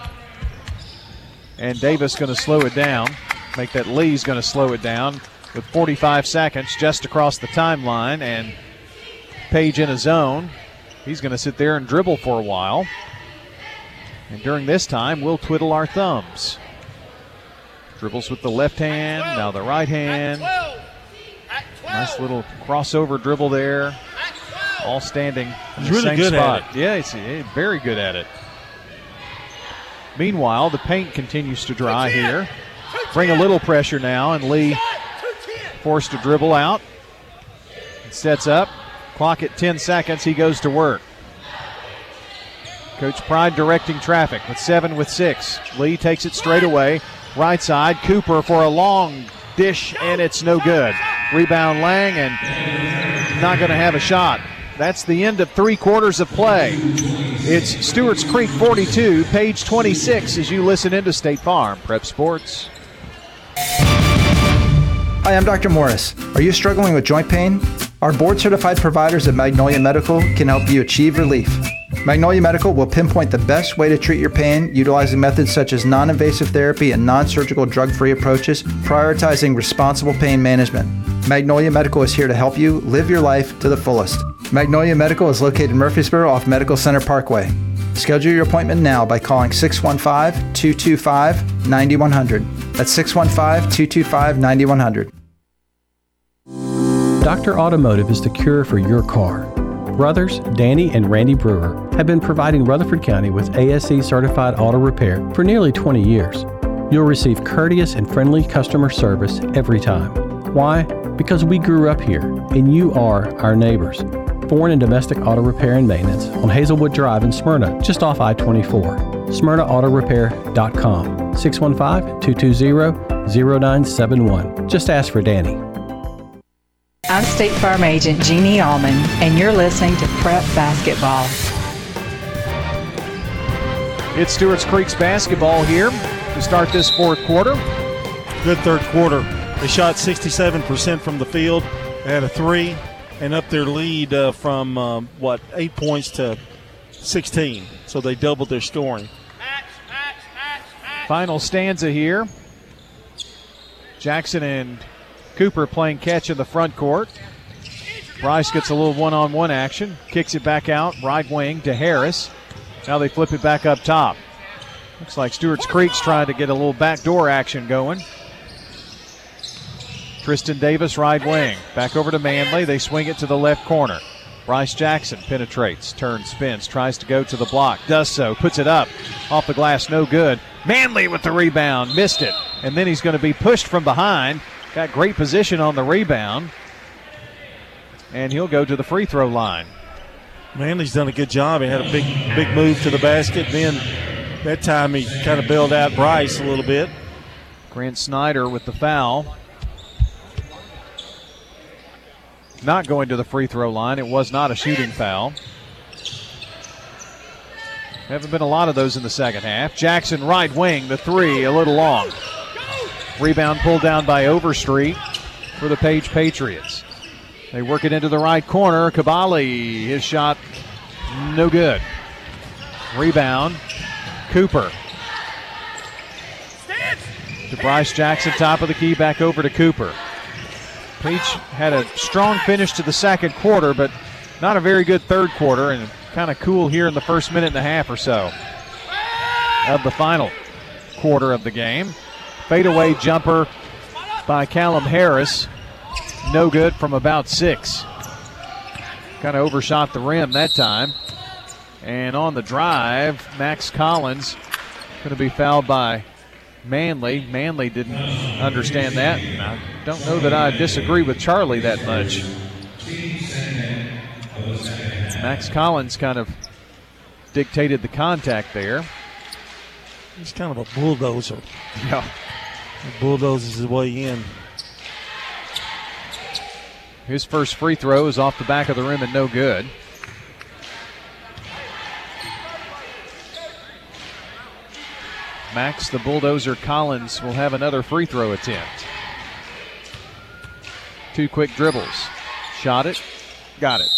And Davis going to slow it down. Make that Lee's going to slow it down with 45 seconds just across the timeline. And Page in a zone. He's going to sit there and dribble for a while. And during this time, we'll twiddle our thumbs. Dribbles with the left hand, now the right hand. Nice little crossover dribble there. All standing in He's the really same good at spot. Yeah, he's eh, very good at it. Meanwhile, the paint continues to dry here. Bring a little pressure now, and Lee forced to dribble out. Sets up. Clock at 10 seconds. He goes to work. Coach Pride directing traffic with seven with six. Lee takes it straight away. Right side. Cooper for a long dish, and it's no good. Rebound Lang, and not going to have a shot. That's the end of three quarters of play. It's Stewart's Creek 42, page 26, as you listen into State Farm Prep Sports. Hi, I'm Dr. Morris. Are you struggling with joint pain? Our board certified providers at Magnolia Medical can help you achieve relief. Magnolia Medical will pinpoint the best way to treat your pain utilizing methods such as non invasive therapy and non surgical drug free approaches, prioritizing responsible pain management. Magnolia Medical is here to help you live your life to the fullest. Magnolia Medical is located in Murfreesboro off Medical Center Parkway. Schedule your appointment now by calling 615 225 9100. That's 615 225 9100. Dr. Automotive is the cure for your car. Brothers Danny and Randy Brewer have been providing Rutherford County with ASE certified auto repair for nearly 20 years. You'll receive courteous and friendly customer service every time. Why? Because we grew up here and you are our neighbors. Foreign and domestic auto repair and maintenance on Hazelwood Drive in Smyrna, just off I 24. SmyrnaAutorepair.com 615 220 0971. Just ask for Danny. I'm State Farm Agent Jeannie Allman, and you're listening to Prep Basketball. It's Stewart's Creek's basketball here to start this fourth quarter. Good third quarter. They shot 67% from the field. They had a three and up their lead uh, from, um, what, eight points to 16. So they doubled their scoring. Final stanza here. Jackson and Cooper playing catch in the front court. Bryce gets a little one on one action, kicks it back out, right wing to Harris. Now they flip it back up top. Looks like Stewart's Creek's trying to get a little backdoor action going. Tristan Davis, right wing. Back over to Manley. They swing it to the left corner. Bryce Jackson penetrates, turns, spins, tries to go to the block, does so, puts it up. Off the glass, no good. Manley with the rebound, missed it. And then he's going to be pushed from behind. Got great position on the rebound. And he'll go to the free throw line. Manley's done a good job. He had a big, big move to the basket. Then that time he kind of bailed out Bryce a little bit. Grant Snyder with the foul. Not going to the free throw line. It was not a shooting foul. Haven't been a lot of those in the second half. Jackson, right wing, the three, a little long. Rebound pulled down by Overstreet for the Page Patriots. They work it into the right corner. Kabali, his shot, no good. Rebound, Cooper. To Bryce Jackson, top of the key, back over to Cooper. Page had a strong finish to the second quarter, but not a very good third quarter, and kind of cool here in the first minute and a half or so of the final quarter of the game. Fadeaway jumper by Callum Harris. No good from about six. Kind of overshot the rim that time. And on the drive, Max Collins going to be fouled by Manley. Manley didn't understand that. I don't know that I disagree with Charlie that much. Max Collins kind of dictated the contact there. He's kind of a bulldozer. Yeah. He bulldozes his way in. His first free throw is off the back of the rim and no good. Max the Bulldozer Collins will have another free throw attempt. Two quick dribbles. Shot it. Got it.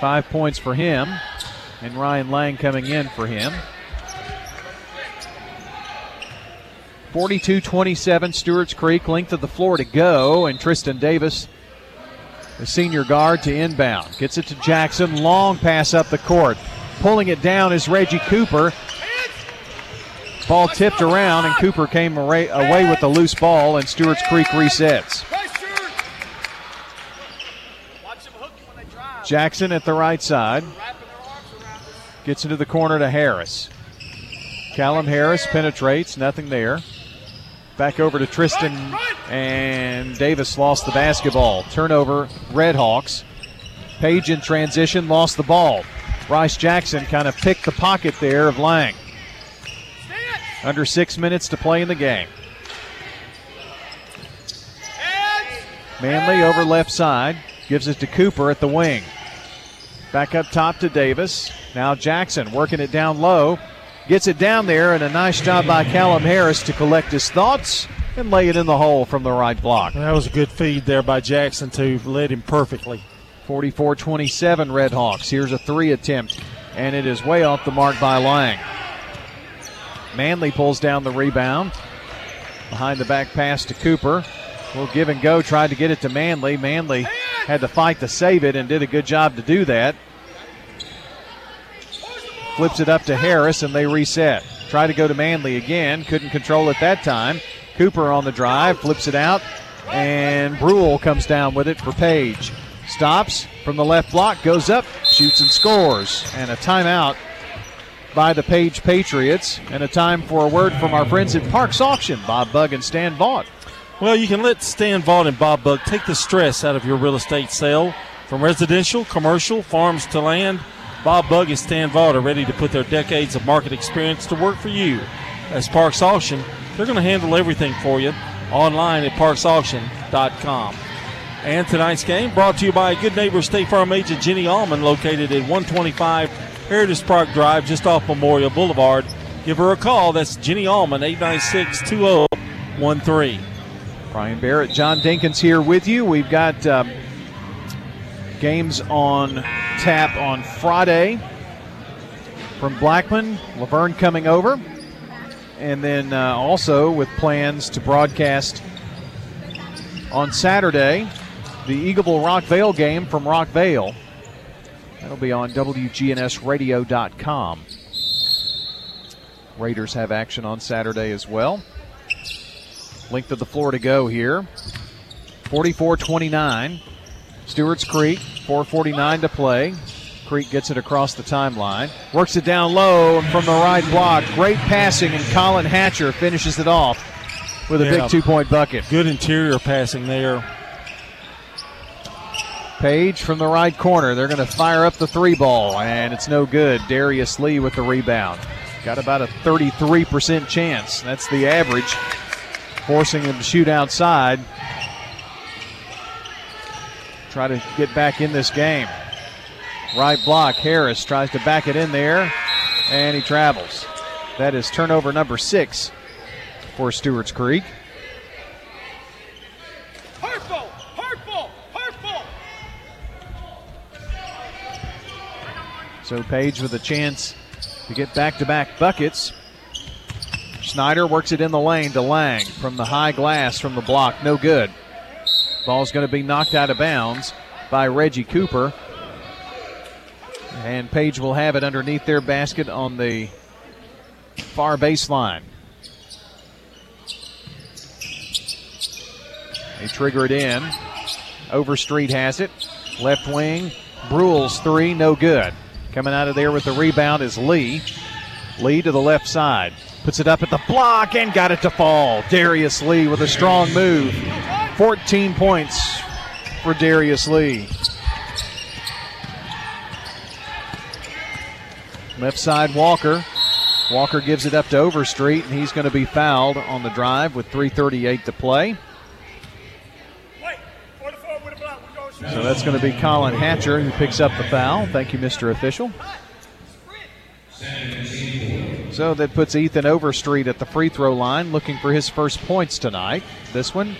Five points for him. And Ryan Lang coming in for him. 42 27, Stewart's Creek, length of the floor to go, and Tristan Davis, the senior guard, to inbound. Gets it to Jackson, long pass up the court. Pulling it down is Reggie Cooper. Ball tipped around, and Cooper came away, with the loose ball, and Stewart's Creek resets. Jackson at the right side. Gets into the corner to Harris. Callum Harris penetrates, nothing there. Back over to Tristan, and Davis lost the basketball. Turnover, Redhawks. Page in transition, lost the ball. Bryce Jackson kind of picked the pocket there of Lang. Under six minutes to play in the game. Manley over left side, gives it to Cooper at the wing. Back up top to Davis. Now Jackson working it down low. Gets it down there, and a nice job by Callum Harris to collect his thoughts and lay it in the hole from the right block. That was a good feed there by Jackson, to Led him perfectly. 44 27 Redhawks. Here's a three attempt, and it is way off the mark by Lang. Manley pulls down the rebound. Behind the back pass to Cooper. Will give and go, tried to get it to Manley. Manley had to fight to save it and did a good job to do that. Flips it up to Harris and they reset. Try to go to Manley again. Couldn't control it that time. Cooper on the drive, flips it out, and Brule comes down with it for Page. Stops from the left block, goes up, shoots and scores. And a timeout by the Page Patriots. And a time for a word from our friends at Parks Auction, Bob Bug and Stan Vaught. Well, you can let Stan Vaught and Bob Bug take the stress out of your real estate sale. From residential, commercial, farms to land, Bob Bug and Stan Vaught are ready to put their decades of market experience to work for you. As Parks Auction, they're going to handle everything for you online at parksauction.com. And tonight's game brought to you by good neighbor State Farm agent Jenny Allman, located at 125 Heritage Park Drive, just off Memorial Boulevard. Give her a call. That's Jenny Allman, 896 2013. Brian Barrett, John Dinkins here with you. We've got um, games on tap on Friday from Blackman, La Vergne coming over, and then uh, also with plans to broadcast on Saturday the Eagleville Rockvale game from Rockvale. That'll be on WGNSradio.com. Raiders have action on Saturday as well. Length of the floor to go here. 44 29. Stewart's Creek, 449 to play. Creek gets it across the timeline. Works it down low and from the right block. Great passing, and Colin Hatcher finishes it off with a Yeah. big two point bucket. Good interior passing there. Page from the right corner. They're going to fire up the three ball, and it's no good. Darius Lee with the rebound. Got about a 33% chance. That's the average, forcing him to shoot outside. Try to get back in this game. Right block. Harris tries to back it in there, and he travels. That is turnover number six for Stewart's Creek. So Page with a chance to get back to back buckets. Snyder works it in the lane to Lang from the high glass from the block. No good. Ball's going to be knocked out of bounds by Reggie Cooper. And Page will have it underneath their basket on the far baseline. They trigger it in. Overstreet has it. Left wing. Brule's three, no good. Coming out of there with the rebound is Lee. Lee to the left side. Puts it up at the block and got it to fall. Darius Lee with a strong move. 14 points for Darius Lee. Left side Walker. Walker gives it up to Overstreet, and he's going to be fouled on the drive with 3.38 to play. So that's going to be Colin Hatcher who picks up the foul. Thank you, Mr. Official. So that puts Ethan Overstreet at the free throw line looking for his first points tonight. This one,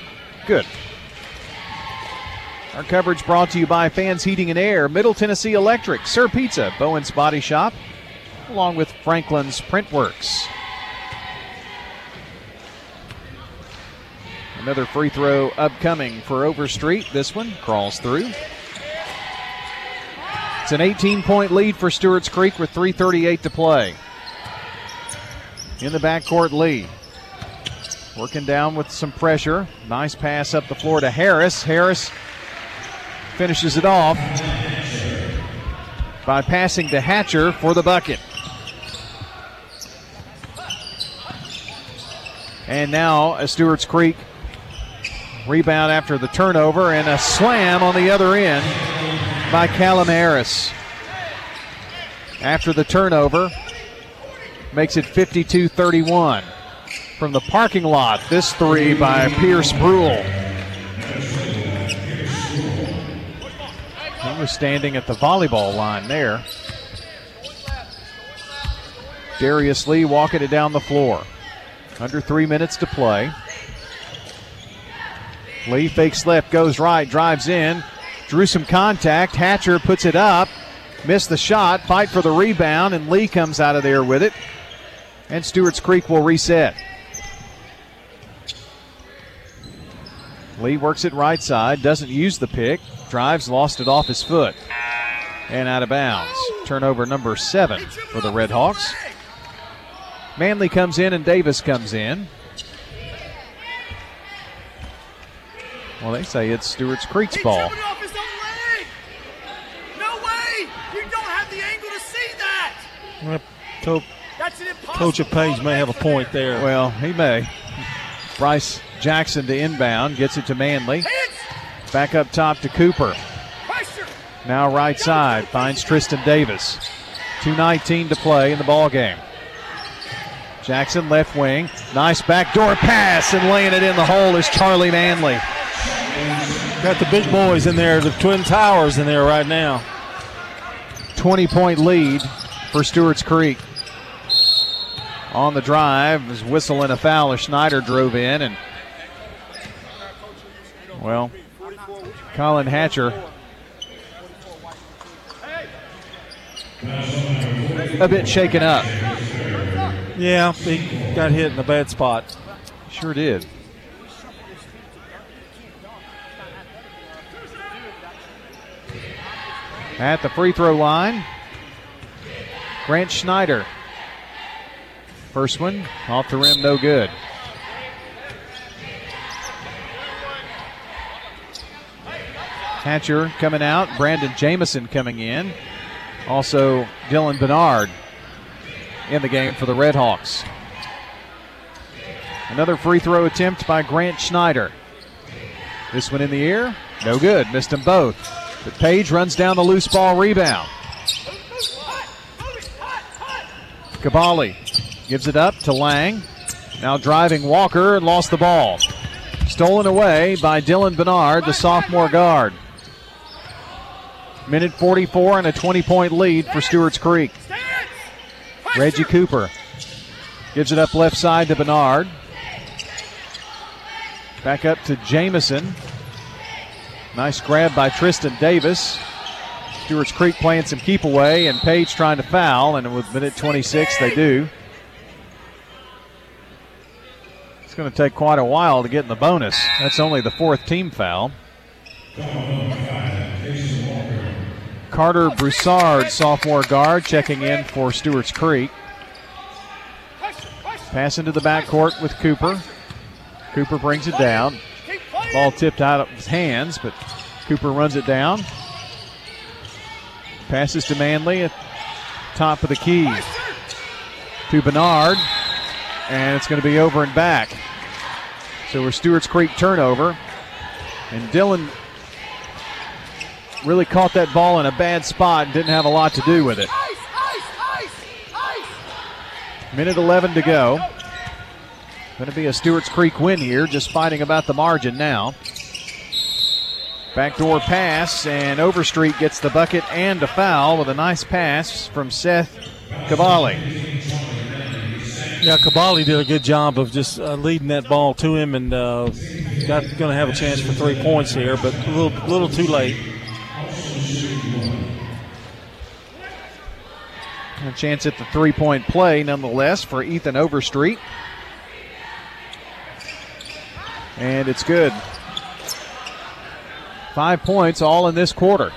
good. Our coverage brought to you by Fans Heating and Air, Middle Tennessee Electric, Sir Pizza, Bowen's Body Shop, along with Franklin's Printworks. Another free throw upcoming for Overstreet. This one crawls through. It's an 18 point lead for Stewart's Creek with 3.38 to play. In the backcourt, Lee. Working down with some pressure. Nice pass up the floor to Harris. Harris finishes it off by passing to Hatcher for the bucket. And now a Stewart's Creek rebound after the turnover and a slam on the other end by Callum Harris. After the turnover, makes it 52 31. From the parking lot, this three by Pierce Brule. He was standing at the volleyball line there. Darius Lee walking it down the floor. Under three minutes to play. Lee fakes left, goes right, drives in, drew some contact. Hatcher puts it up, missed the shot, fight for the rebound, and Lee comes out of there with it. And Stewart's Creek will reset. Lee works it right side, doesn't use the pick, drives, lost it off his foot, and out of bounds. Turnover number seven for the Red Hawks. Manley comes in and Davis comes in. Well, they say it's Stewart's Creek's ball. Off his own leg. No way! You don't have the angle to see that. Well, Coach of Page may have a point there. Well, he may. Bryce Jackson to inbound, gets it to Manley. Back up top to Cooper. Now right side, finds Tristan Davis. 2.19 to play in the ball game. Jackson left wing. Nice backdoor pass and laying it in the hole is Charlie Manley. Got the big boys in there, the Twin Towers in there right now. 20 point lead for Stewart's Creek. On the drive, was whistling a foul as Schneider drove in and well, Colin Hatcher a bit shaken up. Yeah, he got hit in a bad spot. Sure did. At the free throw line, Grant Schneider. First one off the rim, no good. Hatcher coming out, Brandon Jamison coming in. Also, Dylan Bernard in the game for the Red Hawks. Another free throw attempt by Grant Schneider. This one in the air, no good. Missed them both. But Page runs down the loose ball rebound. Cavalli gives it up to Lang. Now driving Walker and lost the ball. Stolen away by Dylan Bernard, the sophomore guard. Minute 44 and a 20 point lead for Stewart's Creek. Reggie Cooper gives it up left side to Bernard. Back up to Jamison. Nice grab by Tristan Davis. Stewart's Creek playing some keep away, and Page trying to foul, and with minute 26, they do. It's going to take quite a while to get in the bonus. That's only the fourth team foul. Carter Broussard, sophomore guard, checking in for Stewart's Creek. Pass into the backcourt with Cooper. Cooper brings it down. Ball tipped out of his hands, but Cooper runs it down. Passes to Manley at top of the key to Bernard, and it's going to be over and back. So we're Stewart's Creek turnover, and Dylan really caught that ball in a bad spot and didn't have a lot to do with it. Minute 11 to go. Going to be a Stewart's Creek win here, just fighting about the margin now. Backdoor pass, and Overstreet gets the bucket and a foul with a nice pass from Seth Cavalli. Yeah, Kabali did a good job of just uh, leading that ball to him, and uh, got going to have a chance for three points here, but a little, little too late. A chance at the three point play, nonetheless, for Ethan Overstreet. And it's good. Five points all in this quarter.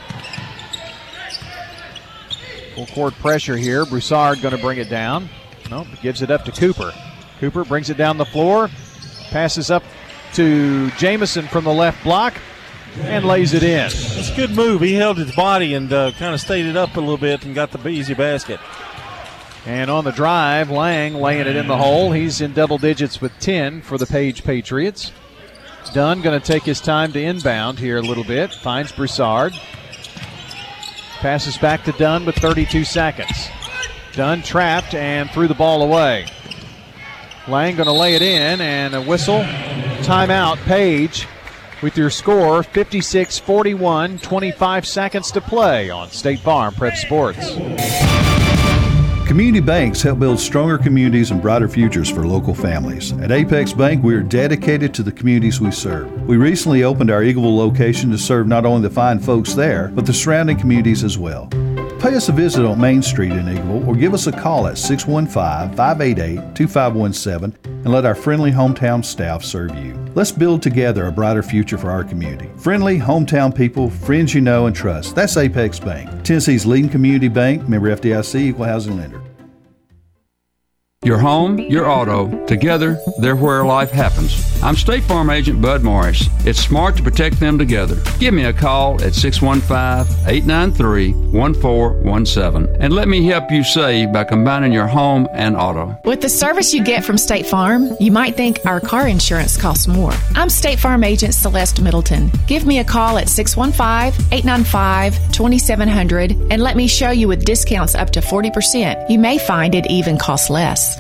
Full court pressure here. Broussard going to bring it down. Nope, gives it up to Cooper. Cooper brings it down the floor, passes up to Jamison from the left block, and lays it in. It's a good move. He held his body and uh, kind of stayed it up a little bit and got the easy basket. And on the drive, Lang laying it in the hole. He's in double digits with 10 for the Page Patriots. Dunn going to take his time to inbound here a little bit. Finds Broussard. Passes back to Dunn with 32 seconds. Dunn trapped and threw the ball away. Lang going to lay it in and a whistle. Timeout, Page, with your score 56 41, 25 seconds to play on State Farm Prep Sports. Community banks help build stronger communities and brighter futures for local families. At Apex Bank, we are dedicated to the communities we serve. We recently opened our Eagleville location to serve not only the fine folks there, but the surrounding communities as well. Pay us a visit on Main Street in Eagleville or give us a call at 615 588 2517 and let our friendly hometown staff serve you. Let's build together a brighter future for our community. Friendly, hometown people, friends you know and trust. That's Apex Bank, Tennessee's leading community bank, member FDIC, equal housing lender. Your home, your auto, together, they're where life happens. I'm State Farm Agent Bud Morris. It's smart to protect them together. Give me a call at 615 893 1417 and let me help you save by combining your home and auto. With the service you get from State Farm, you might think our car insurance costs more. I'm State Farm Agent Celeste Middleton. Give me a call at 615 895 2700 and let me show you with discounts up to 40%. You may find it even costs less.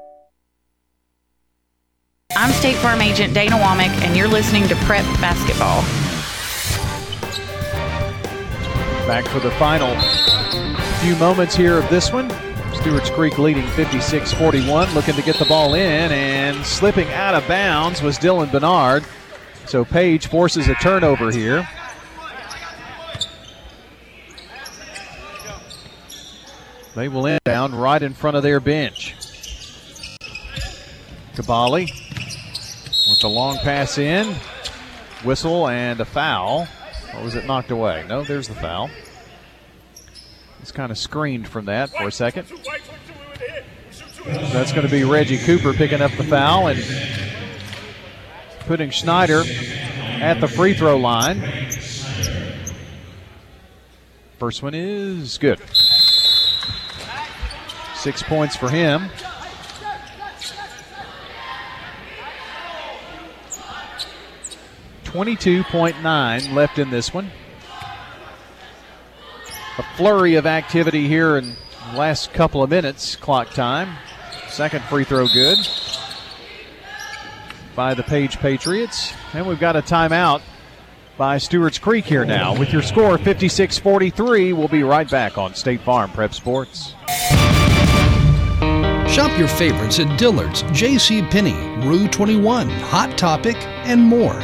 I'm State Farm Agent Dana Womack, and you're listening to Prep Basketball. Back for the final few moments here of this one. Stewart's Creek leading 56 41, looking to get the ball in, and slipping out of bounds was Dylan Bernard. So Page forces a turnover here. They will end down right in front of their bench. Kabali the long pass in, whistle and a foul. Or was it knocked away? No, there's the foul. It's kind of screened from that for a second. That's going to be Reggie Cooper picking up the foul and putting Schneider at the free throw line. First one is good. Six points for him. Twenty-two point nine left in this one. A flurry of activity here in the last couple of minutes. Clock time. Second free throw good by the Page Patriots. And we've got a timeout by Stewart's Creek here now. With your score 56 43, we'll be right back on State Farm Prep Sports. Shop your favorites at Dillard's, J.C. Penney, Rue 21, Hot Topic, and more.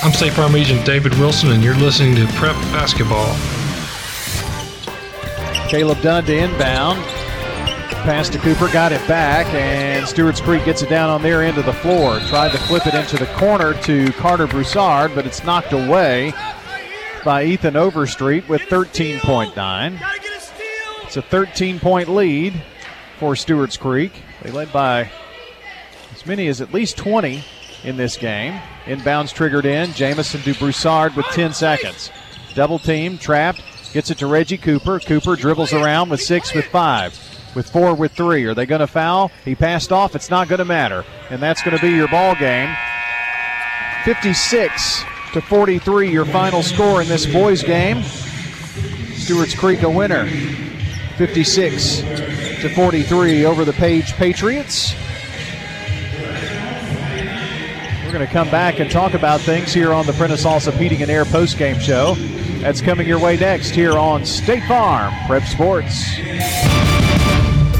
I'm State Farm Agent David Wilson, and you're listening to Prep Basketball. Caleb Dunn to inbound. pass to Cooper, got it back, and Stewart's Creek gets it down on their end of the floor. Tried to flip it into the corner to Carter Broussard, but it's knocked away by Ethan Overstreet with 13.9. It's a 13 point lead for Stewart's Creek. They led by as many as at least 20 in this game. Inbounds triggered in. Jamison to Broussard with 10 seconds. Double team, trapped, gets it to Reggie Cooper. Cooper dribbles around with six with five. With four with three. Are they going to foul? He passed off. It's not going to matter. And that's going to be your ball game. 56 to 43, your final score in this boys game. Stewart's Creek a winner. 56 to 43 over the Page Patriots. We're going to come back and talk about things here on the Prentice Allsup Heating and Air post-game show. That's coming your way next here on State Farm Prep Sports.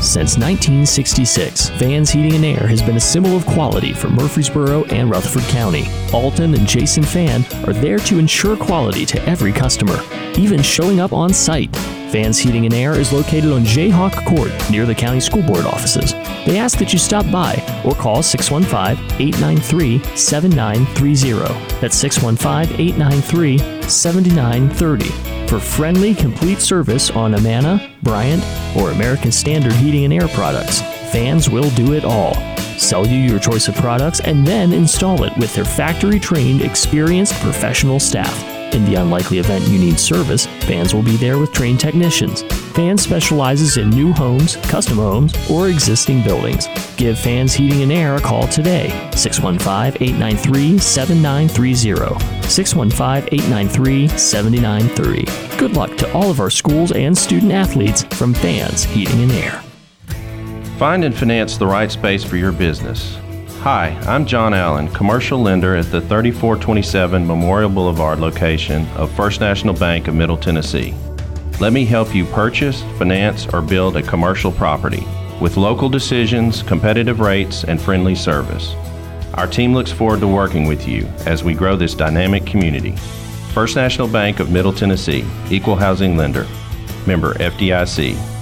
Since 1966, Vans Heating and Air has been a symbol of quality for Murfreesboro and Rutherford County. Alton and Jason Fan are there to ensure quality to every customer, even showing up on site. Vans Heating and Air is located on Jayhawk Court near the county school board offices. They ask that you stop by or call 615 893 7930. That's 615 893 7930 for friendly, complete service on Amana, Bryant, or American Standard Heating and Air products. Fans will do it all. Sell you your choice of products and then install it with their factory trained, experienced professional staff. In the unlikely event you need service, Fans will be there with trained technicians. Fans specializes in new homes, custom homes, or existing buildings. Give Fans Heating and Air a call today, 615 893 7930. 615 893 7930. Good luck to all of our schools and student athletes from Fans Heating and Air. Find and finance the right space for your business. Hi, I'm John Allen, commercial lender at the 3427 Memorial Boulevard location of First National Bank of Middle Tennessee. Let me help you purchase, finance, or build a commercial property with local decisions, competitive rates, and friendly service. Our team looks forward to working with you as we grow this dynamic community. First National Bank of Middle Tennessee, Equal Housing Lender, member FDIC.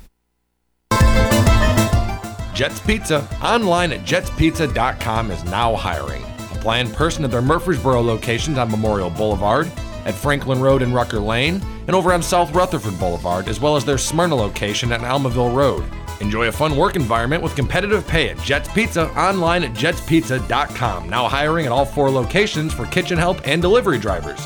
Jets Pizza, online at jetspizza.com, is now hiring. Apply in person at their Murfreesboro locations on Memorial Boulevard, at Franklin Road and Rucker Lane, and over on South Rutherford Boulevard, as well as their Smyrna location at Almaville Road. Enjoy a fun work environment with competitive pay at Jets Pizza, online at jetspizza.com. Now hiring at all four locations for kitchen help and delivery drivers.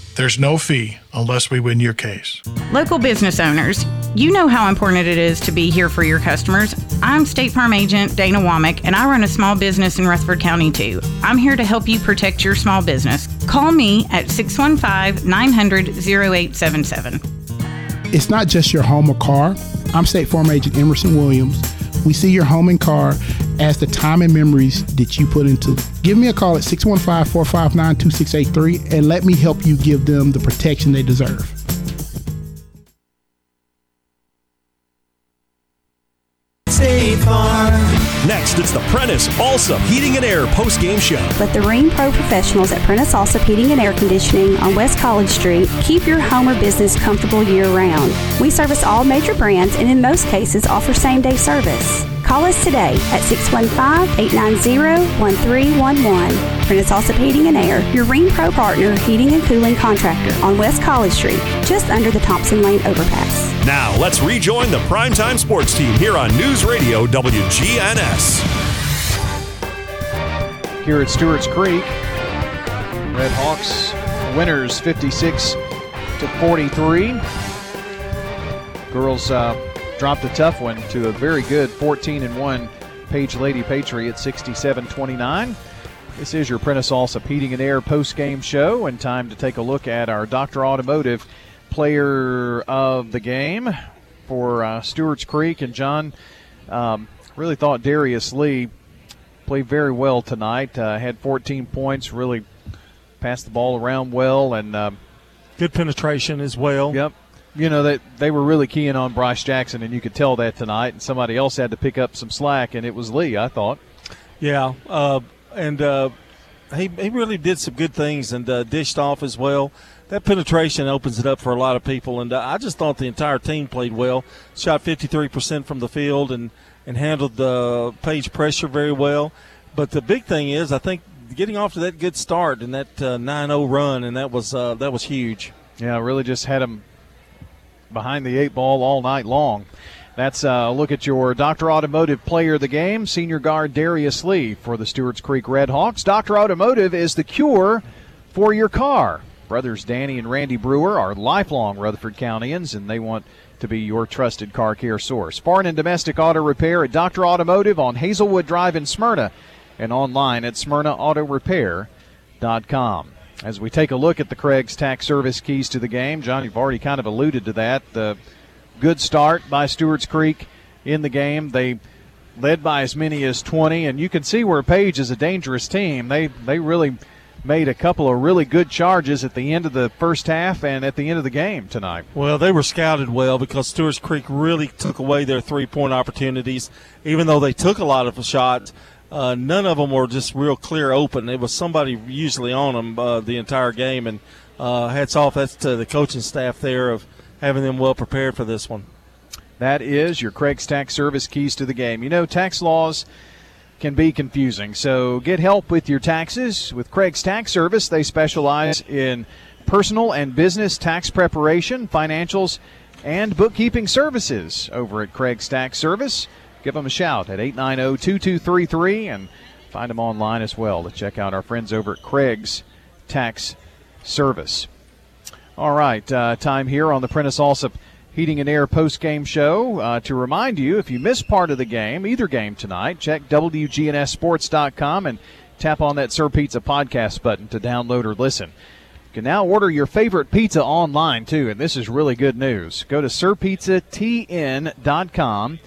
there's no fee unless we win your case. Local business owners, you know how important it is to be here for your customers. I'm State Farm Agent Dana Womack, and I run a small business in Rutherford County too. I'm here to help you protect your small business. Call me at 615 900 0877. It's not just your home or car. I'm State Farm Agent Emerson Williams. We see your home and car as the time and memories that you put into. Give me a call at 615 459 2683 and let me help you give them the protection they deserve. Next, it's the Prentice Allsup Heating and Air post-game show. Let the Rheem Pro professionals at Prentice Allsup Heating and Air Conditioning on West College Street keep your home or business comfortable year-round. We service all major brands and in most cases offer same-day service. Call us today at 615-890-1311. Prentice Heating and Air, your Rheem Pro partner heating and cooling contractor on West College Street, just under the Thompson Lane overpass. Now, let's rejoin the primetime sports team here on News Radio WGNS. Here at Stewart's Creek, Red Hawks winners 56 to 43. Girls uh, dropped a tough one to a very good 14 and 1 Page Lady Patriot 67 29. This is your Prentice Allsup Heating and Air post game show, and time to take a look at our Dr. Automotive player of the game for uh, Stewart's Creek. And John um, really thought Darius Lee played very well tonight. Uh, had 14 points, really passed the ball around well, and um, good penetration as well. Yep. You know that they, they were really keying on Bryce Jackson, and you could tell that tonight. And somebody else had to pick up some slack, and it was Lee. I thought. Yeah, uh, and uh, he he really did some good things and uh, dished off as well. That penetration opens it up for a lot of people, and uh, I just thought the entire team played well. Shot 53% from the field and and handled the page pressure very well. But the big thing is, I think getting off to that good start and that uh, 9-0 run, and that was uh, that was huge. Yeah, really just had them behind the eight ball all night long. That's uh, a look at your Dr. Automotive player of the game, senior guard Darius Lee for the Stewart's Creek Red Hawks. Dr. Automotive is the cure for your car. Brothers Danny and Randy Brewer are lifelong Rutherford Countyans, and they want to be your trusted car care source. Foreign and domestic auto repair at Dr. Automotive on Hazelwood Drive in Smyrna and online at smyrnaautorepair.com. As we take a look at the Craig's tax service keys to the game, John, you've already kind of alluded to that. The good start by Stewart's Creek in the game. They led by as many as 20, and you can see where Page is a dangerous team. They they really made a couple of really good charges at the end of the first half and at the end of the game tonight. Well, they were scouted well because Stewart's Creek really took away their three point opportunities, even though they took a lot of shots. Uh, none of them were just real clear open. It was somebody usually on them uh, the entire game, and uh, hats off that's to the coaching staff there of having them well prepared for this one. That is your Craig's Tax Service keys to the game. You know, tax laws can be confusing, so get help with your taxes with Craig's Tax Service. They specialize in personal and business tax preparation, financials, and bookkeeping services over at Craig's Tax Service give them a shout at 890 2233 and find them online as well to check out our friends over at Craig's Tax Service. All right, uh, time here on the Prentice Allsup Heating and Air post game show. Uh, to remind you, if you missed part of the game, either game tonight, check WGNSSports.com and tap on that Sir Pizza podcast button to download or listen. You can now order your favorite pizza online too, and this is really good news. Go to SirPizzaTN.com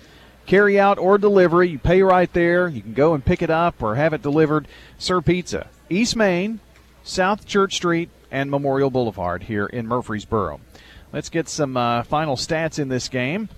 carry out or delivery. You pay right there. You can go and pick it up or have it delivered. Sir Pizza, East Main, South Church Street, and Memorial Boulevard here in Murfreesboro. Let's get some uh, final stats in this game.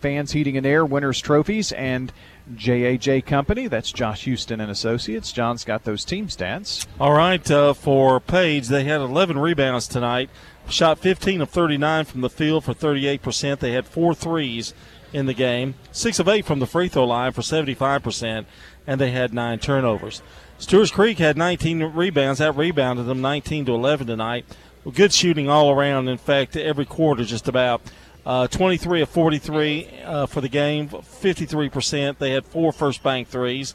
Fans Heating and Air winners trophies and JHA Company. That's Josh Houston and Associates. John's got those team stats. All right, uh, for Page, they had 11 rebounds tonight. Shot 15 of 39 from the field for 38%. They had four threes in the game, six of eight from the free throw line for 75%, and they had nine turnovers. Stewart's Creek had 19 rebounds. That rebounded them 19 to 11 tonight. Well, good shooting all around. In fact, every quarter, just about. Uh, 23 of 43 uh, for the game, 53%. They had four first bank threes.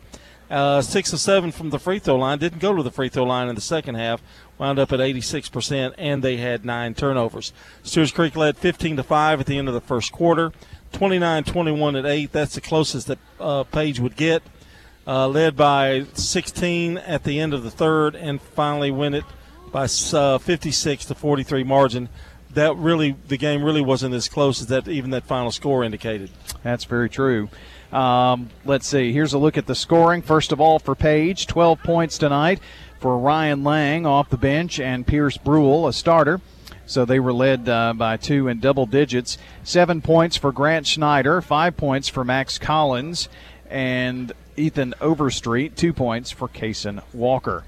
Uh, six of seven from the free throw line. Didn't go to the free throw line in the second half. Wound up at 86%, and they had nine turnovers. Stewart's Creek led 15 to five at the end of the first quarter. 29-21 at eight. That's the closest that uh, Page would get. Uh, led by 16 at the end of the third, and finally win it by uh, 56 to 43 margin. That really, the game really wasn't as close as that even that final score indicated. That's very true. Um, let's see. Here's a look at the scoring. First of all, for Page, 12 points tonight for Ryan Lang off the bench and Pierce Brule, a starter. So they were led uh, by two in double digits. Seven points for Grant Schneider, five points for Max Collins, and Ethan Overstreet, two points for Kason Walker.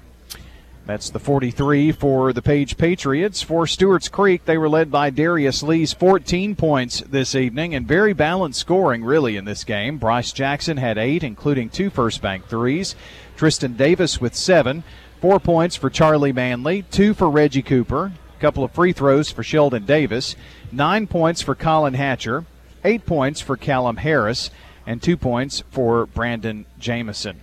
That's the 43 for the Page Patriots. For Stewart's Creek, they were led by Darius Lee's 14 points this evening and very balanced scoring, really, in this game. Bryce Jackson had eight, including two first bank threes. Tristan Davis with seven. Four points for Charlie Manley, two for Reggie Cooper, a couple of free throws for Sheldon Davis, nine points for Colin Hatcher, eight points for Callum Harris, and two points for Brandon Jamison.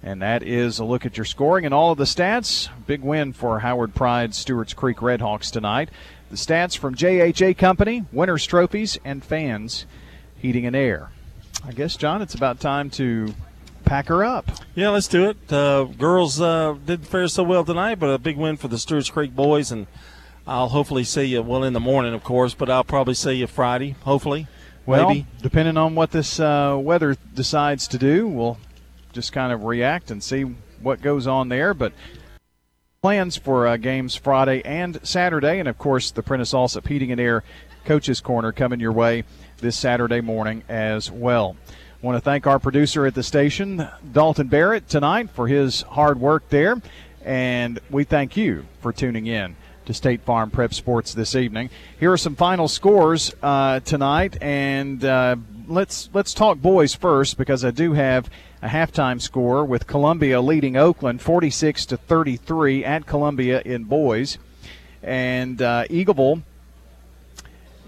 And that is a look at your scoring and all of the stats. Big win for Howard Pride Stewart's Creek Redhawks tonight. The stats from JHA Company, winners' trophies, and fans, heating and air. I guess, John, it's about time to pack her up. Yeah, let's do it. Uh, girls uh, didn't fare so well tonight, but a big win for the Stewart's Creek boys. And I'll hopefully see you, well, in the morning, of course, but I'll probably see you Friday, hopefully. Well, maybe. depending on what this uh, weather decides to do, we'll just kind of react and see what goes on there. But plans for uh, games Friday and Saturday, and of course the Prentice Allsup Heating and Air Coaches Corner coming your way this Saturday morning as well. Want to thank our producer at the station, Dalton Barrett, tonight for his hard work there, and we thank you for tuning in to State Farm Prep Sports this evening. Here are some final scores uh, tonight, and uh, let's let's talk boys first because I do have a halftime score with Columbia leading Oakland 46 to 33 at Columbia in boys, and uh, Eagleville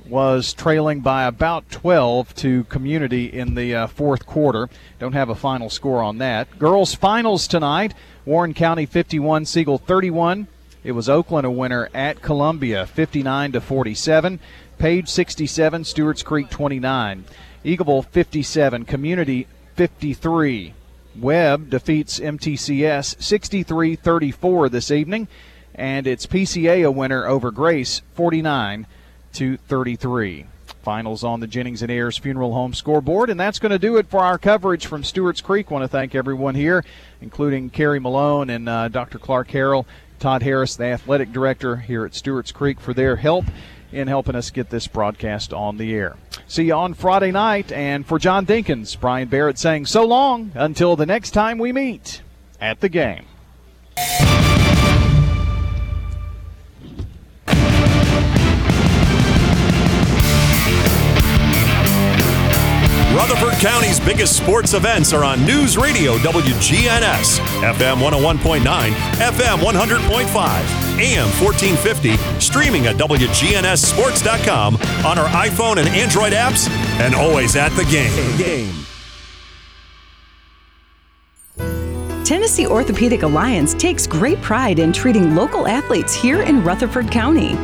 was trailing by about 12 to Community in the uh, fourth quarter. Don't have a final score on that. Girls finals tonight: Warren County 51, Siegel 31. It was Oakland a winner at Columbia 59 to 47. Page 67, Stewart's Creek 29. Eagleville 57, Community 53. Webb defeats MTCS 63 34 this evening, and it's PCA a winner over Grace 49 to 33. Finals on the Jennings and Ayers Funeral Home scoreboard, and that's going to do it for our coverage from Stewart's Creek. Want to thank everyone here, including Carrie Malone and uh, Dr. Clark Harrell, Todd Harris, the athletic director here at Stewart's Creek, for their help in helping us get this broadcast on the air. See you on Friday night. And for John Dinkins, Brian Barrett saying so long until the next time we meet at the game. Rutherford County's biggest sports events are on News Radio WGNS, FM 101.9, FM 100.5, AM 1450, streaming at WGNSSports.com on our iPhone and Android apps, and always at the game. game. Tennessee Orthopedic Alliance takes great pride in treating local athletes here in Rutherford County.